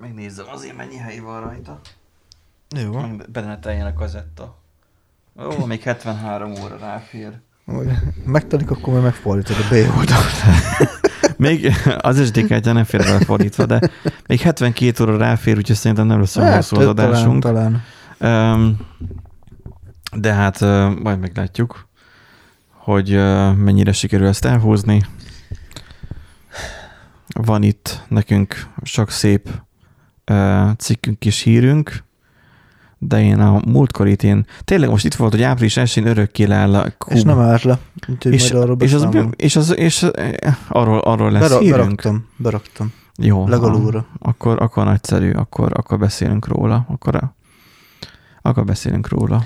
Megnézzem azért mennyi hely van rajta. Jó. Meg Beneteljen a kazetta. Ó, még 73 óra ráfér. Hogy megtelik, akkor majd megfordítod a B oldalt. Még az SDK nem fér bele fordítva, de még 72 óra ráfér, úgyhogy szerintem nem lesz olyan Hát, hosszú az talán, adásunk. talán. Um, de hát uh, majd meglátjuk, hogy uh, mennyire sikerül ezt elhúzni. Van itt nekünk sok szép cikkünk és hírünk, de én a múltkor itt én, tényleg most itt volt, hogy április 1 örökké leáll a kub. És nem állt le. Úgyhogy és, majd arról és, az, és, az, és arról, arról lesz Bera, hírünk. beraktam, beraktam. Jó. Legalulra. a- Akkor, akkor nagyszerű, akkor, akkor beszélünk róla. Akkor, akkor beszélünk róla.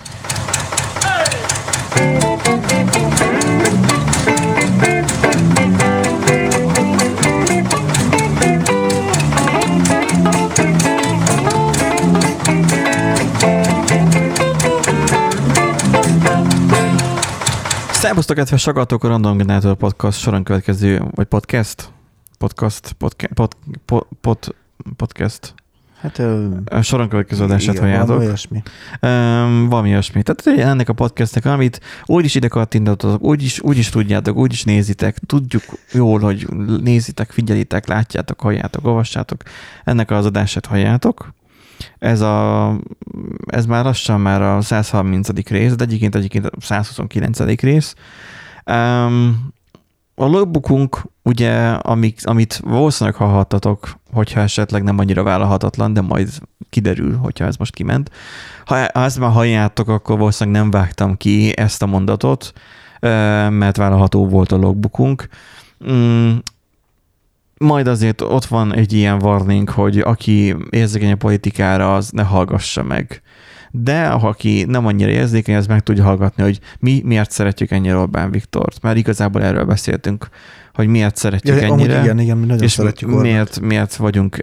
Szervusztok, kedves hallgatók, a Random Generator Podcast soron következő, vagy podcast? Podcast, podcast, pod, pod, pod, podcast. Hát ö, soron következő adását igen, valami halljátok. olyasmi. Um, valami olyasmi. Tehát ennek a podcastnek, amit úgyis ide kattintottatok, úgyis, úgyis tudjátok, úgyis nézitek, tudjuk jól, hogy nézitek, figyelitek, látjátok, halljátok, olvassátok, ennek az adását halljátok. Ez, a, ez már lassan már a 130. rész, de egyébként egyébként a 129. rész. Um, a logbookunk, ugye, amik, amit valószínűleg hallhattatok, hogyha esetleg nem annyira vállalhatatlan, de majd kiderül, hogyha ez most kiment. Ha, ha ezt már halljátok, akkor valószínűleg nem vágtam ki ezt a mondatot, mert vállalható volt a logbookunk. Majd azért ott van egy ilyen warning, hogy aki érzékeny a politikára, az ne hallgassa meg. De aki nem annyira érzékeny, az meg tudja hallgatni, hogy mi miért szeretjük ennyire Orbán Viktort. Mert igazából erről beszéltünk, hogy miért szeretjük Ja, ennyire. igen, igen, mi nagyon és szeretjük Orbánt. miért, miért vagyunk,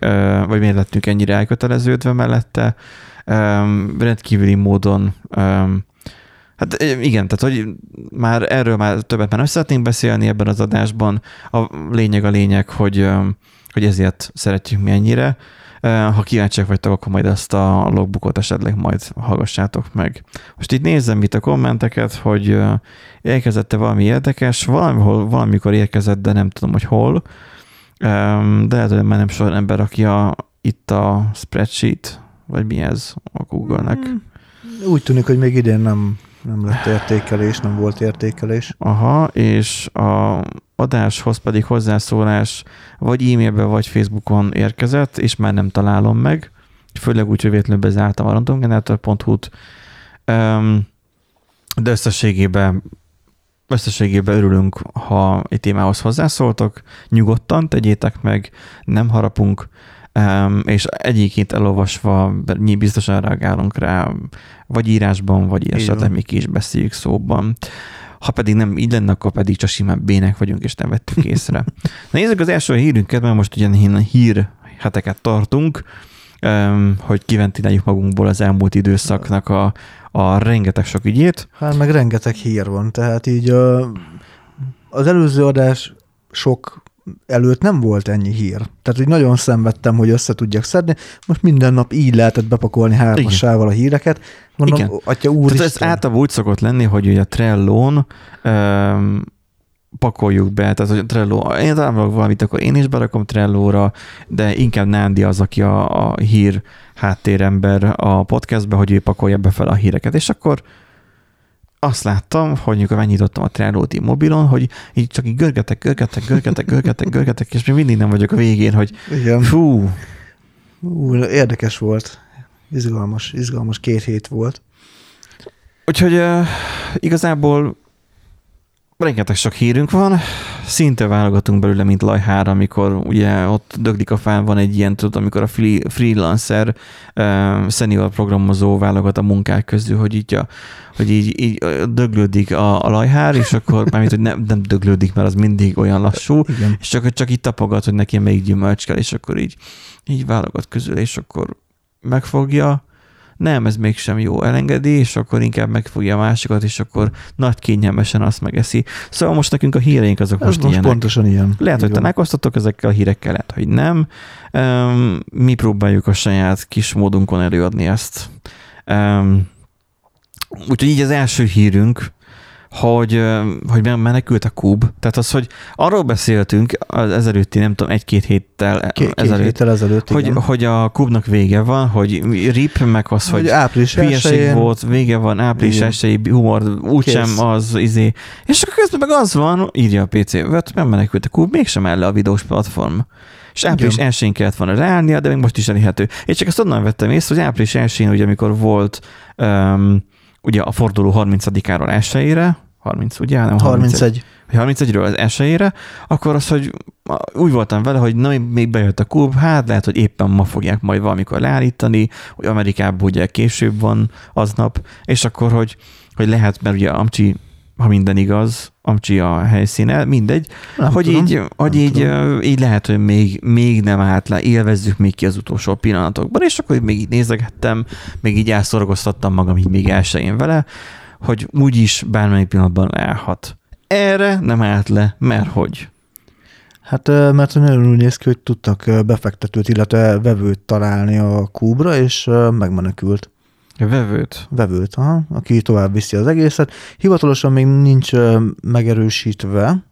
vagy miért lettünk ennyire elköteleződve mellette, Öm, rendkívüli módon Hát igen, tehát hogy már erről már többet már nem szeretnénk beszélni ebben az adásban. A lényeg a lényeg, hogy, hogy ezért szeretjük mi ennyire. Ha kíváncsiak vagytok, akkor majd ezt a logbookot esetleg majd hallgassátok meg. Most itt nézem itt a kommenteket, hogy érkezett-e valami érdekes, valamihol, valamikor érkezett, de nem tudom, hogy hol. De lehet, hogy már nem sor ember, aki a, itt a spreadsheet, vagy mi ez a Google-nek. Mm, Úgy tűnik, hogy még idén nem, nem lett értékelés, nem volt értékelés. Aha, és a adáshoz pedig hozzászólás vagy e-mailbe, vagy Facebookon érkezett, és már nem találom meg. Főleg úgy, hogy véletlenül bezártam a randomgenerator.hu-t. De összességében összességében örülünk, ha egy témához hozzászóltok. Nyugodtan tegyétek meg, nem harapunk, um, és egyébként elolvasva mi biztosan reagálunk rá, vagy írásban, vagy esetleg még is beszéljük szóban. Ha pedig nem így lenne, akkor pedig csak simán bének vagyunk, és nem vettük észre. Na nézzük az első hírünket, mert most ugye ilyen hír heteket tartunk, um, hogy kiventiláljuk magunkból az elmúlt időszaknak a, a rengeteg sok ügyét. Hát meg rengeteg hír van, tehát így a, az előző adás sok előtt nem volt ennyi hír. Tehát úgy nagyon szenvedtem, hogy össze tudjak szedni. Most minden nap így lehetett bepakolni hármasával a híreket. Mondom, Igen. atya Tehát úristen. ez általában úgy szokott lenni, hogy ugye a Trello-n um, pakoljuk be, tehát hogy a Trello, én talán valamit, akkor én is berakom Trello-ra, de inkább Nándi az, aki a, a hír háttérember a podcastbe, hogy ő pakolja be fel a híreket, és akkor azt láttam, hogy amikor megnyitottam a Trello-t mobilon, hogy így csak így görgetek, görgetek, görgetek, görgetek, görgetek, és még mindig nem vagyok a végén, hogy Igen. fú, Ú, érdekes volt. Izgalmas, izgalmas két hét volt. Úgyhogy uh, igazából rengeteg sok hírünk van, szinte válogatunk belőle, mint lajhára, amikor ugye ott döglik a fán, van egy ilyen, tudod, amikor a free, freelancer uh, senior programozó válogat a munkák közül, hogy így, a, hogy így, így döglődik a, a lajhár, és akkor mármint, hogy nem, nem döglődik, mert az mindig olyan lassú, Igen. és csak, csak itt tapogat, hogy neki melyik gyümölcs kell, és akkor így, így válogat közül, és akkor megfogja, nem, ez mégsem jó, elengedi, és akkor inkább megfogja a másikat, és akkor nagy kényelmesen azt megeszi. Szóval most nekünk a híreink azok Ez most, most ilyenek. pontosan ilyen. Lehet, hogy Így van. találkoztatok ezekkel a hírekkel, lehet, hogy nem. Um, mi próbáljuk a saját kis módunkon előadni ezt. Um, úgyhogy így az első hírünk, hogy, hogy men- menekült a kub. Tehát az, hogy arról beszéltünk az ezelőtti, nem tudom, egy-két héttel Két, két ezelőtt, héttel ezelőtt, hogy, igen. hogy a kubnak vége van, hogy rip, meg az, hogy hogy április hülyeség volt, vége van, április elsői humor, úgysem az, izé. És akkor közben meg az van, írja a PC, vett, nem menekült a kub, mégsem el le a videós platform. És április elsőjén kellett volna ráállnia, de még most is elérhető. Én csak azt onnan vettem észre, hogy április elsőjén, ugye amikor volt um, ugye a forduló 30-áról elsőjére, 30, ugye? Nem 31. vagy 31-ről az elsőjére, akkor az, hogy úgy voltam vele, hogy na, még bejött a kub, hát lehet, hogy éppen ma fogják majd valamikor leállítani, hogy Amerikában ugye később van aznap, és akkor, hogy, hogy lehet, mert ugye Amcsi, ha minden igaz, Amcsi a helyszíne, mindegy, Nem hogy tudom. így, hogy Nem így, tudom. így lehet, hogy még, még nem állt le, élvezzük még ki az utolsó pillanatokban, és akkor még így nézegettem, még így elszorgoztattam magam így még elsőjén vele, hogy úgyis bármelyik pillanatban leállhat. Erre nem állt le, mert hogy? Hát mert nagyon úgy néz ki, hogy tudtak befektetőt, illetve vevőt találni a kúbra, és megmenekült. Vevőt. Vevőt, aha, aki tovább viszi az egészet. Hivatalosan még nincs megerősítve,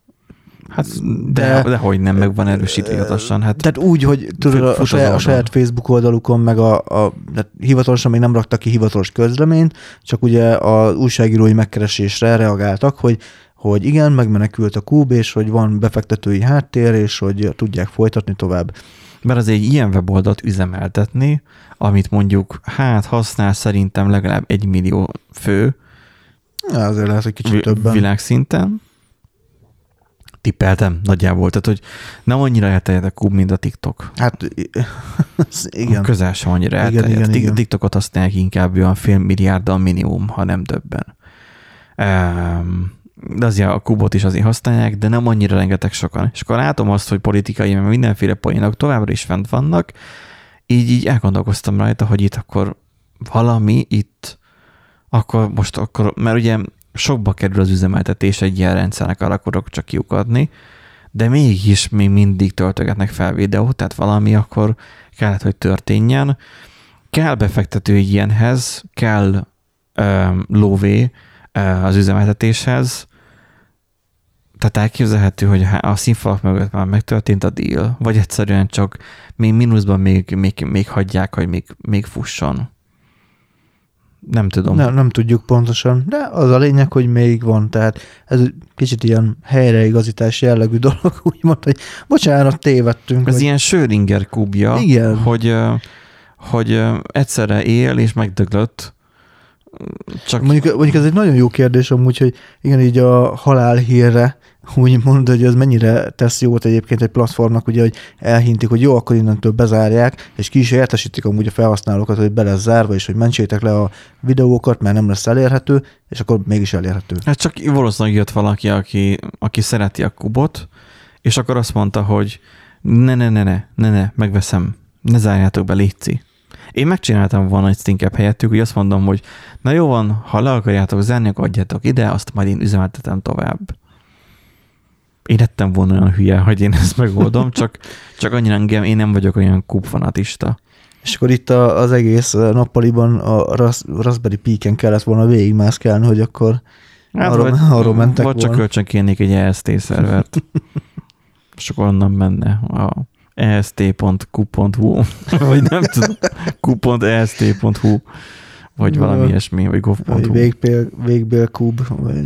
Hát de, De- de, hogy nem, meg van erősítve hivatalosan. Hát Tehát úgy, hogy tudod, a, saját, a saját Facebook oldalukon, meg a, a tehát hivatalosan még nem raktak ki hivatalos közleményt, csak ugye a újságírói megkeresésre reagáltak, hogy hogy igen, megmenekült a kúb, és hogy van befektetői háttér, és hogy tudják folytatni tovább. Mert az egy ilyen weboldalt üzemeltetni, amit mondjuk, hát használ szerintem legalább egy millió fő Ja, azért lehet, hogy kicsit vi- többen. világszinten. Tippeltem nagyjából, tehát hogy nem annyira elterjedt a kub, mint a TikTok. Hát igen. Közel sem annyira Igen, elterjedt. igen, igen. TikTokot használják inkább olyan fél milliárddal minimum, ha nem többen. Um, de azért a kubot is azért használják, de nem annyira rengeteg sokan. És akkor látom azt, hogy politikai, mert mindenféle poénok továbbra is fent vannak, így, így elgondolkoztam rajta, hogy itt akkor valami itt, akkor most akkor, mert ugye sokba kerül az üzemeltetés egy ilyen rendszernek, arra akarok csak kiukadni, de mégis még mindig töltögetnek fel videót, tehát valami akkor kellett, hogy történjen. Kell befektető egy ilyenhez, kell um, lóvé uh, az üzemeltetéshez, tehát elképzelhető, hogy a színfalak mögött már megtörtént a deal, vagy egyszerűen csak még mínuszban még, még, még hagyják, hogy még, még fusson. Nem tudom. Nem, nem tudjuk pontosan, de az a lényeg, hogy még van, tehát ez egy kicsit ilyen helyreigazítás jellegű dolog, úgymond, hogy bocsánat, tévedtünk. Ez vagy, ilyen Schrödinger kubja, Igen. hogy, hogy egyszerre él és megdöglött. Csak Mondjuk, mondjuk ez egy nagyon jó kérdés amúgy, hogy igen, így a halál hírre úgy mondod, hogy az mennyire tesz jót egyébként egy platformnak, ugye, hogy elhintik, hogy jó, akkor innentől bezárják, és ki is értesítik amúgy a felhasználókat, hogy be lesz zárva, és hogy mentsétek le a videókat, mert nem lesz elérhető, és akkor mégis elérhető. hát csak valószínűleg jött valaki, aki, aki szereti a kubot, és akkor azt mondta, hogy ne, ne, ne, ne, ne, ne, megveszem, ne zárjátok be, létszi. Én megcsináltam volna egy inkább helyettük, hogy azt mondom, hogy na jó van, ha le akarjátok zárni, akkor adjátok ide, azt majd én üzemeltetem tovább. Én lettem volna olyan hülye, hogy én ezt megoldom, csak, csak annyira engem, én nem vagyok olyan kubfanatista. És akkor itt a, az egész nappaliban a Ras, Raspberry Pi-ken kellett volna végigmászkálni, hogy akkor Arról- vagy, arról mentek vagy csak volna. kölcsön kérnék egy EST szervert. És akkor onnan menne a est.q.hu, vagy nem tudom, q.est.hu, vagy valami ilyesmi, vagy gov.hu, végbél, végbél kub, vagy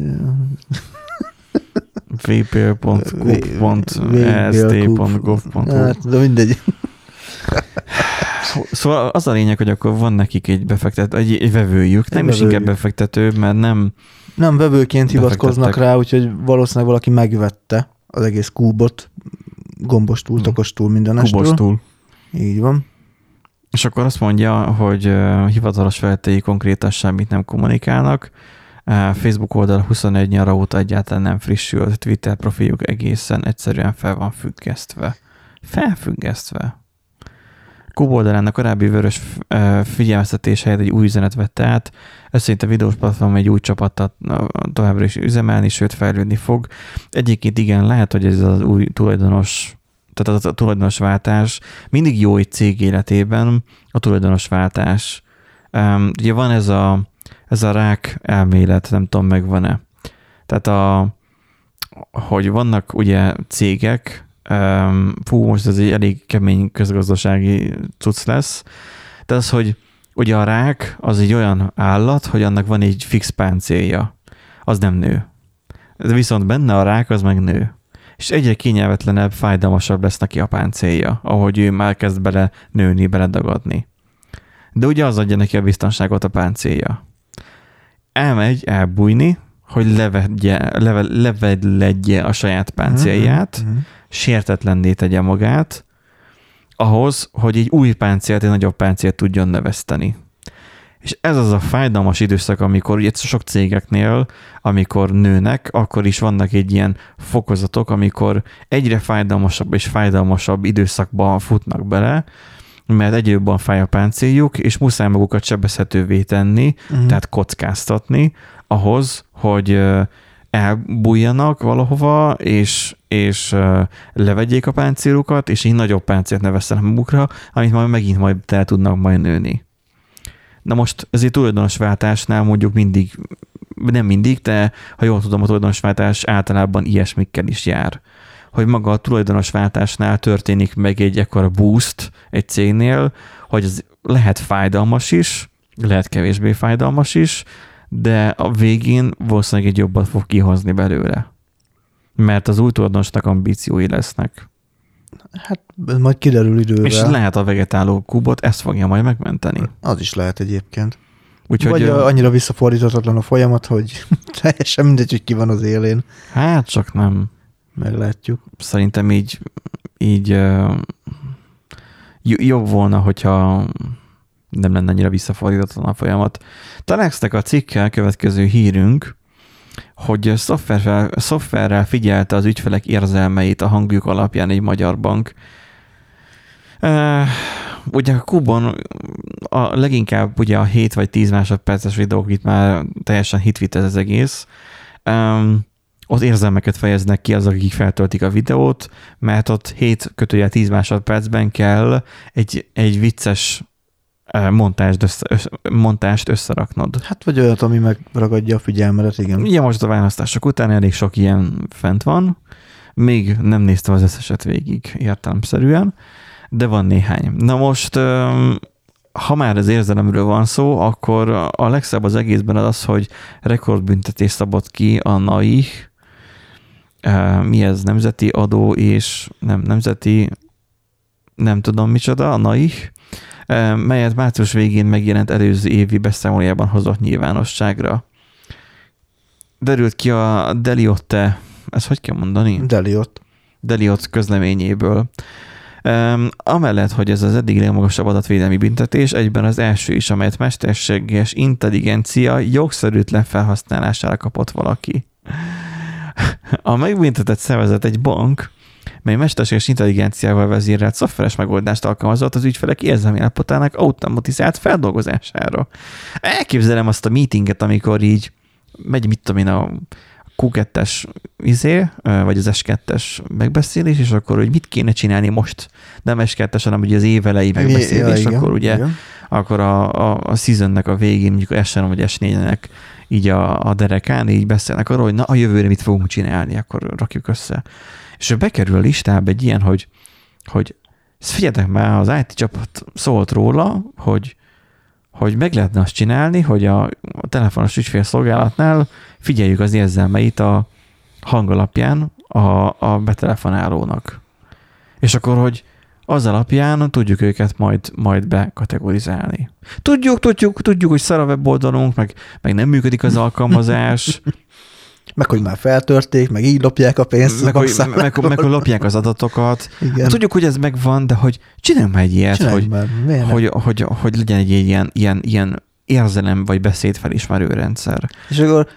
vp.q.est.gov.hu. Hát, de mindegy. Szóval az a lényeg, hogy akkor van nekik egy befektető, egy, egy vevőjük, nem Egy is inkább befektető, mert nem, Nem vevőként hivatkoznak rá, úgyhogy valószínűleg valaki megvette az egész kúbot, gombostúl, Hmm. tokostúl, mindenestől. kubostól. Így van. És akkor azt mondja, hogy hivatalos feltétei konkrétan semmit nem kommunikálnak. Ö, Facebook oldal 21 nyara óta egyáltalán nem frissült, Twitter profiljuk egészen egyszerűen fel van függesztve. Felfüggesztve. Kuboldalán a korábbi vörös ö, figyelmeztetés helyett egy új üzenet vette át. Ez szerint a videós platform egy új csapattal továbbra is üzemelni, sőt fejlődni fog. Egyébként igen, lehet, hogy ez az új tulajdonos tehát a tulajdonosváltás mindig jó egy cég életében, a tulajdonosváltás. Um, ugye van ez a, ez a rák elmélet, nem tudom, megvan-e. Tehát a, hogy vannak ugye cégek, fú, most ez egy elég kemény közgazdasági cucc lesz, de az, hogy ugye a rák az egy olyan állat, hogy annak van egy fix páncélja. Az nem nő. De viszont benne a rák az meg nő és egyre kényelmetlenebb, fájdalmasabb lesz neki a páncélja, ahogy ő már kezd bele nőni, beledagadni. De ugye az adja neki a biztonságot a páncélja. Elmegy elbújni, hogy levedje, leve, levedledje a saját páncélját, mm-hmm. sértetlenné tegye magát, ahhoz, hogy egy új páncélt, egy nagyobb páncélt tudjon növeszteni. És ez az a fájdalmas időszak, amikor ugye sok cégeknél, amikor nőnek, akkor is vannak egy ilyen fokozatok, amikor egyre fájdalmasabb és fájdalmasabb időszakba futnak bele, mert egyre jobban fáj a páncéljuk, és muszáj magukat sebezhetővé tenni, uh-huh. tehát kockáztatni ahhoz, hogy elbújjanak valahova, és, és levegyék a páncélukat, és így nagyobb páncélt nevesztenek magukra, amit majd megint majd el tudnak majd nőni. Na most ezért tulajdonosváltásnál mondjuk mindig, nem mindig, de ha jól tudom, a tulajdonosváltás általában ilyesmikkel is jár. Hogy maga a tulajdonosváltásnál történik meg egy ekkora boost egy cégnél, hogy ez lehet fájdalmas is, lehet kevésbé fájdalmas is, de a végén valószínűleg egy jobbat fog kihozni belőle. Mert az új tulajdonosnak ambíciói lesznek. Hát majd kiderül idővel. És lehet a vegetáló kubot, ezt fogja majd megmenteni. Az is lehet egyébként. Úgyhogy, Vagy a, annyira visszafordíthatatlan a folyamat, hogy teljesen mindegy, hogy ki van az élén. Hát csak nem. Meglátjuk. Szerintem így, így jobb volna, hogyha nem lenne annyira visszafordíthatatlan a folyamat. Találkoztak a cikkel következő hírünk, hogy szoftverrel, szoftverrel figyelte az ügyfelek érzelmeit a hangjuk alapján egy magyar bank. Ugye a Kubon a leginkább ugye a 7 vagy 10 másodperces videók itt már teljesen hitvit ez az egész. Um, ott érzelmeket fejeznek ki azok, akik feltöltik a videót, mert ott 7 kötője 10 másodpercben kell egy, egy vicces montást, össze, montást összeraknod. Hát vagy olyat, ami megragadja a figyelmedet, igen. Igen, most a választások után elég sok ilyen fent van. Még nem néztem az összeset végig értelemszerűen, de van néhány. Na most, ha már az érzelemről van szó, akkor a legszebb az egészben az az, hogy rekordbüntetés szabott ki a NAI, mi ez, nemzeti adó és nem nemzeti, nem tudom micsoda, a NAI, melyet március végén megjelent előző évi beszámolójában hozott nyilvánosságra. Derült ki a Deliotte, ez hogy kell mondani? Deliot. Deliot közleményéből. Um, amellett, hogy ez az eddig legmagasabb adatvédelmi büntetés, egyben az első is, amelyet mesterséges intelligencia jogszerűtlen felhasználására kapott valaki. A megbüntetett szervezet egy bank, mely mesterséges intelligenciával vezérelt szoftveres megoldást alkalmazott az ügyfelek érzelmi állapotának automatizált feldolgozására. Elképzelem azt a meetinget, amikor így megy, mit tudom én, a Q2-es izé, vagy az S2-es megbeszélés, és akkor, hogy mit kéne csinálni most, nem S2-es, hanem ugye az évelei megbeszélés, ja, akkor ugye, igen. akkor a, a, a seasonnek a végén, mondjuk s vagy S4-nek így a, a derekán így beszélnek arról, hogy na a jövőre mit fogunk csinálni, akkor rakjuk össze. És bekerül a listába egy ilyen, hogy, hogy figyeljetek már, az IT csapat szólt róla, hogy, hogy meg lehetne azt csinálni, hogy a, a telefonos ügyfélszolgálatnál figyeljük az érzelmeit a hang alapján a, a betelefonálónak. És akkor, hogy az alapján tudjuk őket majd, majd bekategorizálni. Tudjuk, tudjuk, tudjuk, hogy szar a weboldalunk, meg, meg nem működik az alkalmazás, meg hogy már feltörték, meg így lopják a pénzt. Meg, hogy, meg, meg, meg, hogy lopják az adatokat. Igen. Hát tudjuk, hogy ez megvan, de hogy csináljunk már egy ilyet, hogy, hogy, hogy, hogy, hogy legyen egy ilyen, ilyen, ilyen érzelem vagy beszédfelismerő rendszer. És akkor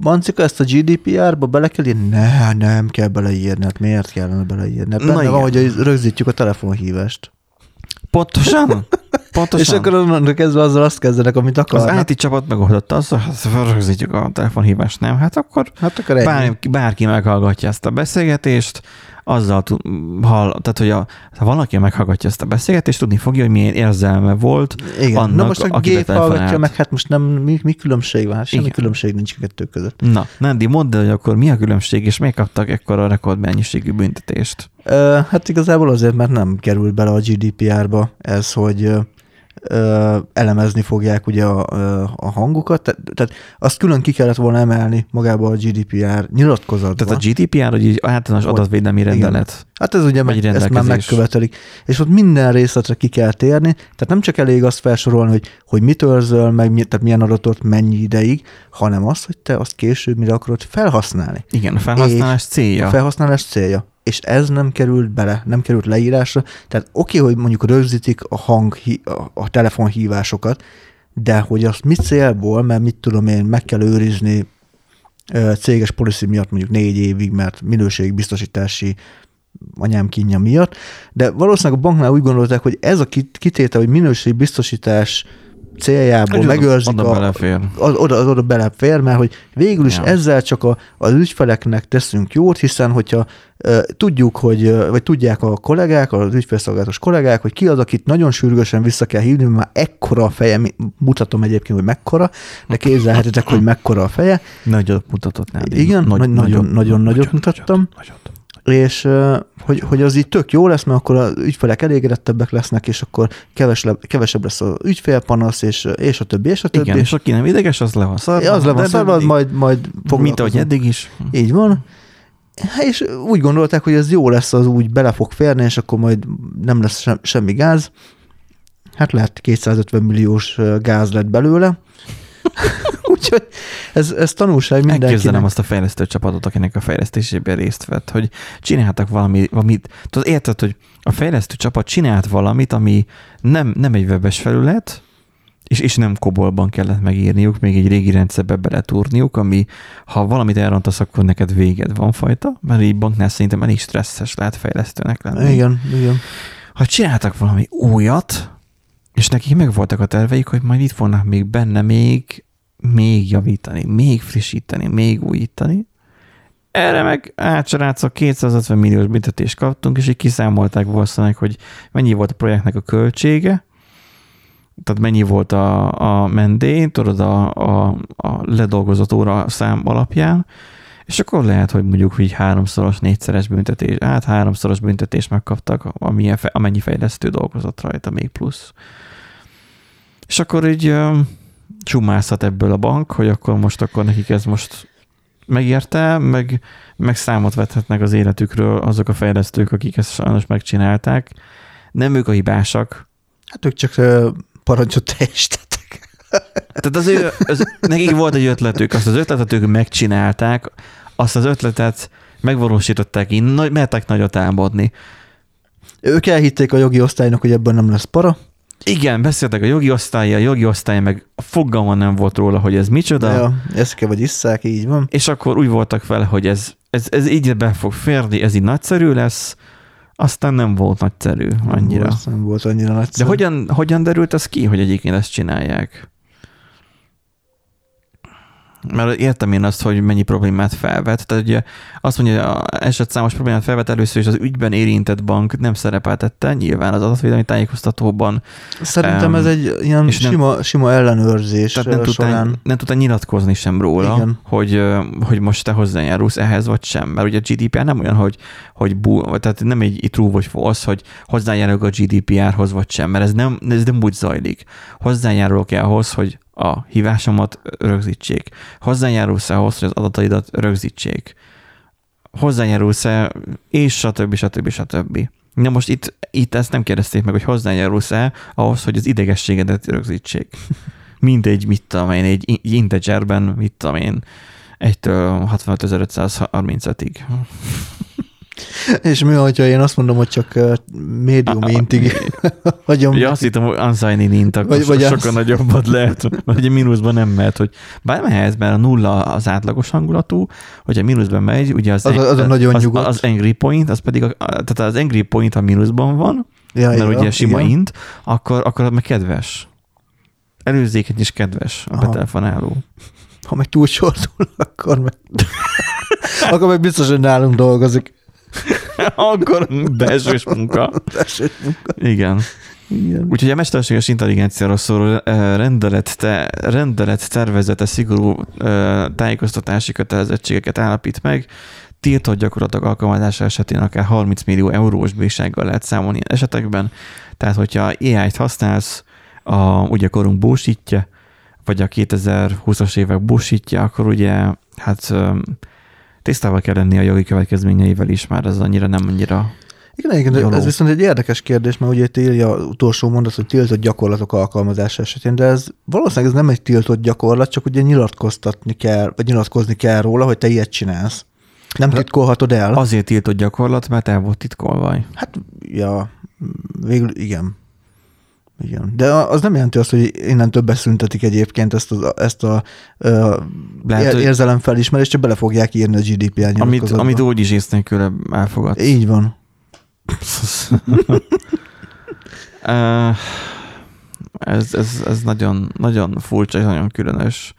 Mancika ezt a GDPR-ba bele kell írni? Ne, nem kell beleírni, hát miért kellene beleírni? Benne van, hogy rögzítjük a telefonhívást. Pontosan. Pontosan. És akkor onnantól kezdve azzal azt kezdenek, amit az akarnak. IT csapat megoldotta azt, hogy rögzítjük a telefonhívást, nem? Hát akkor Hát akkor ennyi. bárki, bárki meghallgatja ezt a beszélgetést, azzal tud, hall, tehát hogy a, ha valaki meghallgatja ezt a beszélgetést, tudni fogja, hogy milyen érzelme volt. Igen. annak, Na most a aki gép hallgatja meg, hát most nem, mi, mi különbség van? Hát semmi Igen. különbség nincs a kettő között. Na, Nandi, mondd el, hogy akkor mi a különbség, és miért kaptak ekkora rekordmennyiségű büntetést? Hát igazából azért, mert nem került bele a GDPR-ba ez, hogy elemezni fogják ugye a, a hangokat, Te, tehát azt külön ki kellett volna emelni magába a GDPR nyilatkozatba. Tehát a GDPR, hogy így általános adatvédelmi igen. rendelet. Hát ez ugye meg, ezt már megkövetelik. És ott minden részletre ki kell térni, tehát nem csak elég azt felsorolni, hogy, hogy mit őrzöl, meg tehát milyen adatot mennyi ideig, hanem az, hogy te azt később mire akarod felhasználni. Igen, a felhasználás célja. A felhasználás célja. És ez nem került bele, nem került leírásra. Tehát oké, hogy mondjuk rögzítik a hang, a, telefonhívásokat, de hogy azt mit célból, mert mit tudom én, meg kell őrizni céges policy miatt mondjuk négy évig, mert minőségbiztosítási anyám kínja miatt, de valószínűleg a banknál úgy gondolták, hogy ez a kit- kitétel, hogy minőségbiztosítás céljából oda- megőrzik oda a, belefér. az, oda, az oda belefér, mert hogy végül is Ja. ezzel csak a, az ügyfeleknek teszünk jót, hiszen hogyha uh, tudjuk, hogy, vagy tudják a kollégák, az ügyfélszolgálatos kollégák, hogy ki az, akit nagyon sürgősen vissza kell hívni, mert már ekkora a feje, mutatom egyébként, hogy mekkora, de képzelhetitek, hogy mekkora a feje, Nagyot mutatott Nandi. Igen, nagy- nagyon- nagyon nagyot mutattam. Nagyot. És hogy, hogy az így tök jó lesz, mert akkor az ügyfelek elégedettebbek lesznek, és akkor kevesebb, kevesebb lesz az ügyfélpanasz, és, és a többi, és a többi. Igen, és aki nem ideges, az le van szarva. Az le van szarva, majd, majd Mint ahogy eddig is. Így van. Hát És úgy gondolták, hogy ez jó lesz, az úgy bele fog férni, és akkor majd nem lesz sem, semmi gáz. Hát lehet 250 milliós gáz lett belőle. Úgyhogy ez, ez tanulság Elképzelem mindenkinek. azt a fejlesztő csapatot, akinek a fejlesztésében részt vett, hogy csináltak valami, valamit. Tudod, érted, hogy a fejlesztő csapat csinált valamit, ami nem, nem egy webes felület, és, és nem kobolban kellett megírniuk, még egy régi rendszerbe beletúrniuk, ami ha valamit elrontasz, akkor neked véged van fajta, mert így banknál szerintem elég stresszes lehet fejlesztőnek lenni. Igen, igen. Ha csináltak valami újat, és nekik meg voltak a terveik, hogy majd itt fognak még benne még, még javítani, még frissíteni, még újítani. Erre meg átsrácok 250 milliós büntetést kaptunk, és így kiszámolták valószínűleg, hogy mennyi volt a projektnek a költsége, tehát mennyi volt a, a mendély, tudod, a, a, a ledolgozott óra szám alapján, és akkor lehet, hogy mondjuk így háromszoros, négyszeres büntetés, hát háromszoros büntetést megkaptak, amilyen, amennyi fejlesztő dolgozott rajta még plusz. És akkor így um, csumászhat ebből a bank, hogy akkor most akkor nekik ez most megérte, meg, meg számot vethetnek az életükről azok a fejlesztők, akik ezt sajnos megcsinálták. Nem ők a hibásak, Hát ők csak parancsot teljesítettek. Tehát az ő, az, nekik volt egy ötletük, azt az ötletet ők megcsinálták, azt az ötletet megvalósították, így nagy, mertek nagyot álmodni. Ők elhitték a jogi osztálynak, hogy ebből nem lesz para. Igen, beszéltek a jogi osztálya, a jogi osztály meg fogalma nem volt róla, hogy ez micsoda, De ja, eszke vagy isszák, így van. és akkor úgy voltak vele, hogy ez, ez, ez így be fog férni, ez így nagyszerű lesz, aztán nem volt nagyszerű annyira. Nem volt, nem volt annyira De nagyszerű. hogyan, hogyan derült az ki, hogy egyébként ezt csinálják? Mert értem én azt, hogy mennyi problémát felvet. Tehát ugye azt mondja, hogy eset számos problémát felvet először is az ügyben érintett bank nem szerepeltette, nyilván az adatvédelmi tájékoztatóban, Szerintem Em, ez egy ilyen és nem- sima, sima ellenőrzés tehát nem tudtál, során. nem tudtál nyilatkozni sem róla, Igen. hogy, hogy most te hozzájárulsz ehhez, vagy sem. Mert ugye a GDPR nem olyan, hogy, hogy bu, tehát nem egy true vagy false, hogy hozzájárulok a GDPR-hoz, vagy sem, mert ez nem, ez nem úgy zajlik. Hozzájárulok-e ahhoz, hogy a hívásomat rögzítsék. Hozzájárulsz ahhoz, hogy az adataidat rögzítsék. Hozzájárulsz-e, és stb. stb. stb. Na most itt, itt ezt nem kérdezték meg, hogy hozzájárulsz-e ahhoz, hogy az idegességedet rögzítsék. Mindegy, mit tudom én, egy integerben, mit tudom én, 1-től 65.535-ig. És mi, hogyha én azt mondom, hogy csak médium Ah, intig hagyom. Ugye azt hittem, hogy unsigning int, akkor Vagy- vagy vagy, az- sokkal nagyobbat lehet, mert ugye mínuszban nem mehet, hogy bár mehetsz, mert a nulla az átlagos hangulatú, hogyha mínuszban megy, ugye az, Az a- az a nagyon az, nyugodt. az angry point, az pedig, a, tehát az angry point a mínuszban van, Ja, mert ja, ugye sima igen. int, akkor, akkor meg kedves. Előzékeny is kedves a Aha. betelefonáló. Ha meg túlcsordul, akkor meg... akkor meg biztos, hogy nálunk dolgozik. akkor belsős munka. Tessék, munka. Igen. Igen. Úgyhogy a mesterséges intelligenciáról szóló rendelet, te, rendelet tervezete szigorú tájékoztatási kötelezettségeket állapít meg, tiltott gyakorlatok alkalmazása esetén akár 30 millió eurós bírsággal lehet számolni esetekben. Tehát, hogyha AI-t használsz, a, ugye korunk búsítja, vagy a 2020-as évek búsítja, akkor ugye hát tisztában kell lenni a jogi következményeivel is, már ez annyira nem annyira Igen, igen, de Jóló. ez viszont egy érdekes kérdés, mert ugye itt írja utolsó mondat, hogy tiltott gyakorlatok alkalmazása esetén, de ez valószínűleg ez nem egy tiltott gyakorlat, csak ugye nyilatkoztatni kell, vagy nyilatkozni kell róla, hogy te ilyet csinálsz. Nem titkolhatod el. azért tiltott gyakorlat, mert el volt titkolva. Hát, ja, végül igen. Igen. De az nem jelenti azt, hogy innentől beszüntetik egyébként ezt, az, ezt a ö, Lehet, érzelemfelismerést, csak bele fogják írni a GDPR Amit, amit úgy is ész nélkül elfogad. Így van. Ez, ez, ez nagyon, nagyon furcsa és nagyon különös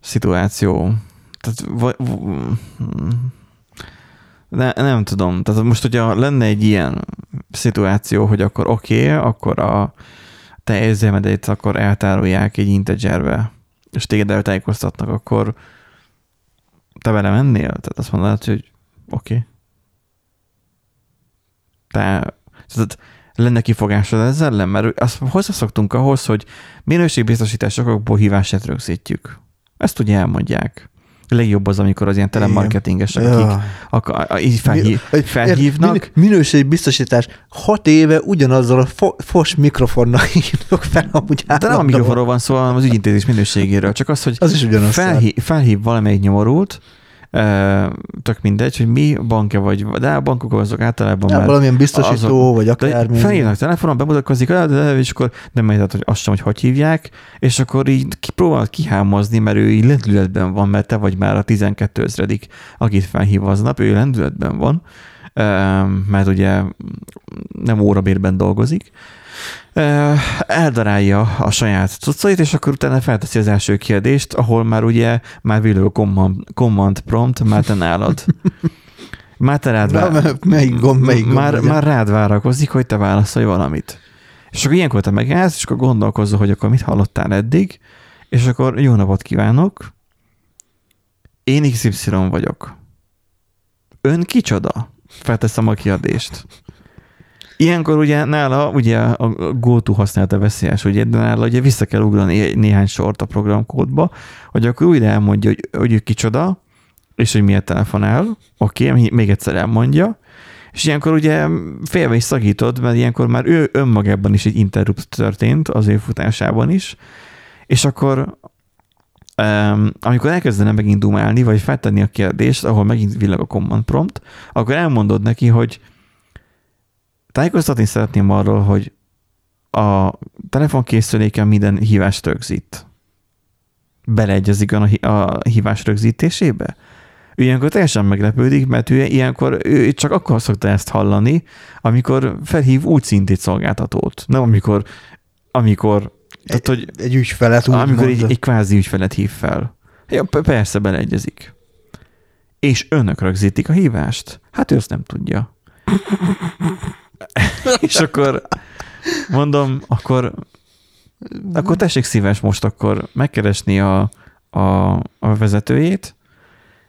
szituáció. Tehát, va- v- ne, nem tudom. Tehát most, hogyha lenne egy ilyen szituáció, hogy akkor oké, okay, akkor a te érzelmedét akkor eltárolják egy integerbe, és téged eltájékoztatnak, akkor te vele mennél? Tehát azt mondanád, hogy oké. Okay. Te, tehát lenne kifogásod ezzel ellen? Mert azt hozzászoktunk ahhoz, hogy minőségbiztosításokból hívását rögzítjük. Ezt ugye elmondják. Legjobb az, amikor az ilyen telemarketingesek, akik Ja. akar, így felhív, felhívnak, Min- minőségbiztosítás. Hat éve ugyanazzal a fo- fos mikrofonnal hívnak fel amúgy de nem a mikrofonról van szó, hanem az ügyintézés minőségéről. Csak az, hogy Az is felhív, felhív valamelyik nyomorult, tök mindegy, hogy mi bankja vagy, de a bankok azok általában Ja, már valamilyen biztosító, azok- vagy akármi. felhívnak telefonon, bemutatkozik, "Ah, de, de, és akkor nem megtudod, hogy azt sem, hogy hogy hívják, és akkor így próbálod kihámozni, mert ő így lendületben van, mert te vagy már a 12 ezredik, akit felhív aznap, ő lendületben van, mert ugye nem órabérben dolgozik, eldarálja a saját cuccait, és akkor utána felteszi az első kérdést, ahol már ugye már villog a command, command prompt, már te nálad. Már te rád vár- me- melyik gomb, melyik gomb már, már rád várakozik, hogy te válaszolj valamit. És akkor ilyenkor te megállsz, és akkor gondolkozol, hogy akkor mit hallottál eddig, és akkor jó napot kívánok, én XY vagyok. Ön kicsoda? Felteszem a kérdést. Ilyenkor ugye nála ugye a GoTo használata veszélyes, ugye, de nála ugye vissza kell ugrani néhány sort a programkódba, hogy akkor újra elmondja, hogy, hogy ő kicsoda, és hogy miért telefonál. Oké, okay, még egyszer elmondja, és ilyenkor ugye félve is szagítod, mert ilyenkor már ő önmagában is egy interrupt történt az ő futásában is, és akkor um, amikor elkezdene megint dumálni, vagy feltenni a kérdést, ahol megint villag a command prompt, akkor elmondod neki, hogy tájékoztatni szeretném arról, hogy a telefonkészüléken minden hívást rögzít. Beleegyezik a, a hívás rögzítésébe? Ő ilyenkor teljesen meglepődik, mert ő ilyenkor ő csak akkor szokta ezt hallani, amikor felhív úgy szintét szolgáltatót. Nem amikor, amikor, tehát, hogy Egy ügyfelet úgy amikor egy, mondod. egy kvázi ügyfelet hív fel. Ja, persze beleegyezik. És önök rögzítik a hívást? Hát ő azt nem tudja. És akkor mondom, akkor, akkor tessék szíves most akkor megkeresni a, a, a vezetőjét,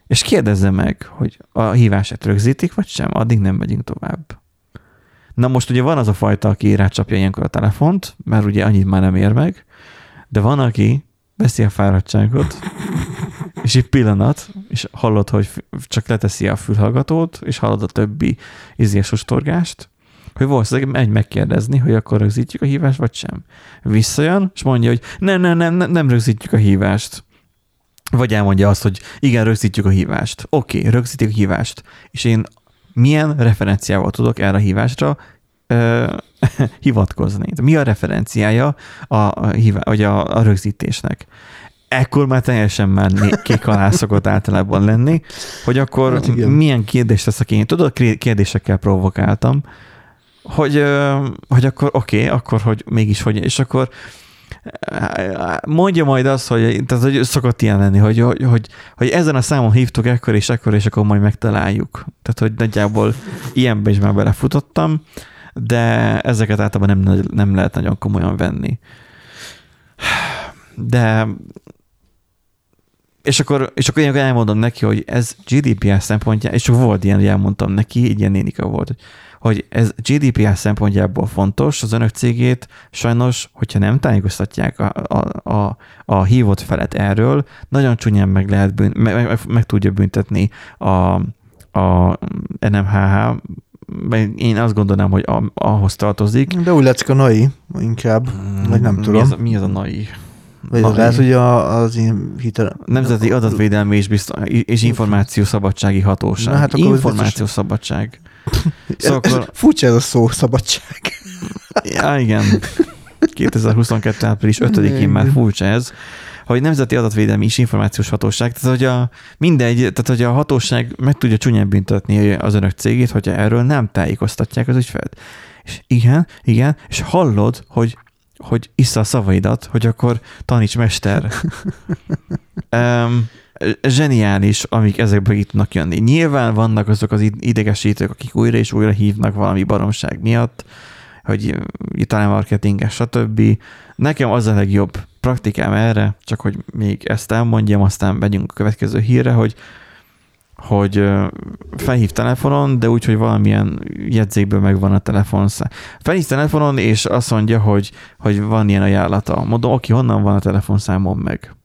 és kérdezze meg, hogy a hívását rögzítik, vagy sem, addig nem megyünk tovább. Na most ugye van az a fajta, aki rácsapja ilyenkor a telefont, mert ugye annyit már nem ér meg, de van, aki veszi a fáradtságot, és egy pillanat, és hallod, hogy csak leteszi a fülhallgatót, és hallod a többi izés ostorgást, hogy valószínűleg megy megkérdezni, hogy akkor rögzítjük a hívást, vagy sem. Visszajön, és mondja, hogy nem, nem, nem, nem, nem rögzítjük a hívást. Vagy elmondja azt, hogy igen, rögzítjük a hívást. Oké, okay, rögzítjük a hívást. És én milyen referenciával tudok erre a hívásra ö, hivatkozni? Mi a referenciája a, a, hívá, vagy a, a rögzítésnek? Ekkor már teljesen már kék alá szokott általában lenni, hogy akkor Hát igen. milyen kérdést teszek én. Tudod, kérdésekkel provokáltam, hogy, hogy akkor oké, okay, akkor hogy mégis hogy, és akkor mondja majd azt, hogy, tehát, hogy szokott ilyen lenni, hogy, hogy, hogy, hogy ezen a számon hívtuk ekkor és ekkor, és akkor majd megtaláljuk. Tehát, hogy nagyjából ilyenbe is már belefutottam, de ezeket általában nem, nem lehet nagyon komolyan venni. De és akkor, és akkor én elmondom neki, hogy ez GDPR szempontjából, és volt ilyen, hogy elmondtam neki, így ilyen nénika volt, hogy hogy ez GDPR szempontjából fontos az önök cégét, sajnos, hogyha nem tájékoztatják a, a, a, a hívott felet erről, nagyon csúnyán meg lehet bűn, meg, meg, meg tudja büntetni a, a NMHH, én azt gondolnám, hogy a, ahhoz tartozik. De úgy a NAI inkább, vagy nem tudom. Mi az, mi az a NAI? Vagy NAI. lehet, hogy a, az én hitel... Nemzeti Adatvédelmi és, bizton, és Információszabadsági Hatóság. Na, hát Információszabadság. Biztos... Szóval akkor... Furcsa ez a szó, szabadság. Ja, igen. 2022. április 5-én már furcsa ez, hogy Nemzeti Adatvédelmi és Információs Hatóság, tehát hogy a, mindegy, tehát hogy a hatóság meg tudja csúnyán büntetni az önök cégét, hogyha erről nem tájékoztatják az ügyfelet. És igen, igen, és hallod, hogy hogy issza a szavaidat, hogy akkor taníts mester. um, zseniális, amik ezekbe itt tudnak jönni. Nyilván vannak azok az idegesítők, akik újra és újra hívnak valami baromság miatt, hogy talán marketinges, stb. Nekem az a legjobb praktikám erre, csak hogy még ezt elmondjam, aztán megyünk a következő hírre, hogy hogy felhív telefonon, de úgy, hogy valamilyen jegyzékből megvan a telefonszám. Felhív telefonon, és azt mondja, hogy, hogy van ilyen ajánlata. Mondom, oké, honnan van a telefonszámom meg?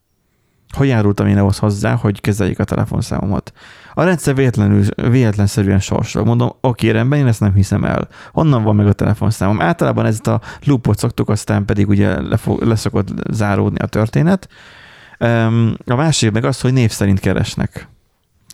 hogy járultam én ahhoz hozzá, hogy kezeljék a telefonszámomat. A rendszer véletlenül, véletlenszerűen sorsol. Mondom, oké, rendben, én ezt nem hiszem el. Honnan van meg a telefonszámom? Általában ezt a loopot szoktuk, aztán pedig ugye lefog, leszokott záródni a történet. A másik meg az, hogy név szerint keresnek.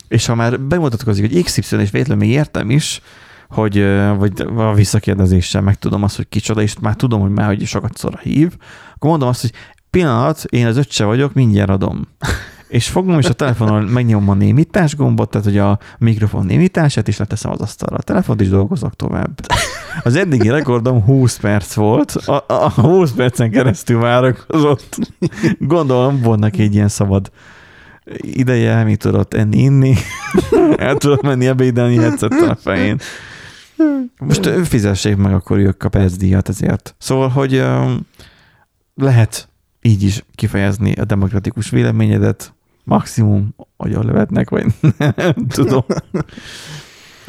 És ha már bemutatkozik, hogy XY és véletlenül még értem is, hogy vagy a visszakérdezéssel megtudom azt, hogy kicsoda, és már tudom, hogy már hogy sokat szóra hív, akkor mondom azt, hogy pillanat, én az öccse vagyok, mindjárt adom. És fogom, és a telefonon megnyomom a némítás gombot, tehát hogy a mikrofon némítását, és leteszem az asztalra. A telefont is dolgozok tovább. Az eddigi rekordom 20 perc volt, a, a 20 percen keresztül várakozott. Gondolom, volnak egy ilyen szabad ideje, mi tudott enni, inni, el tudott menni ebédelni headsettel a fején. Most fizessék meg, akkor ők a percdíjat ezért. Szóval, hogy lehet így is kifejezni a demokratikus véleményedet, maximum agyon levetnek, vagy nem tudom.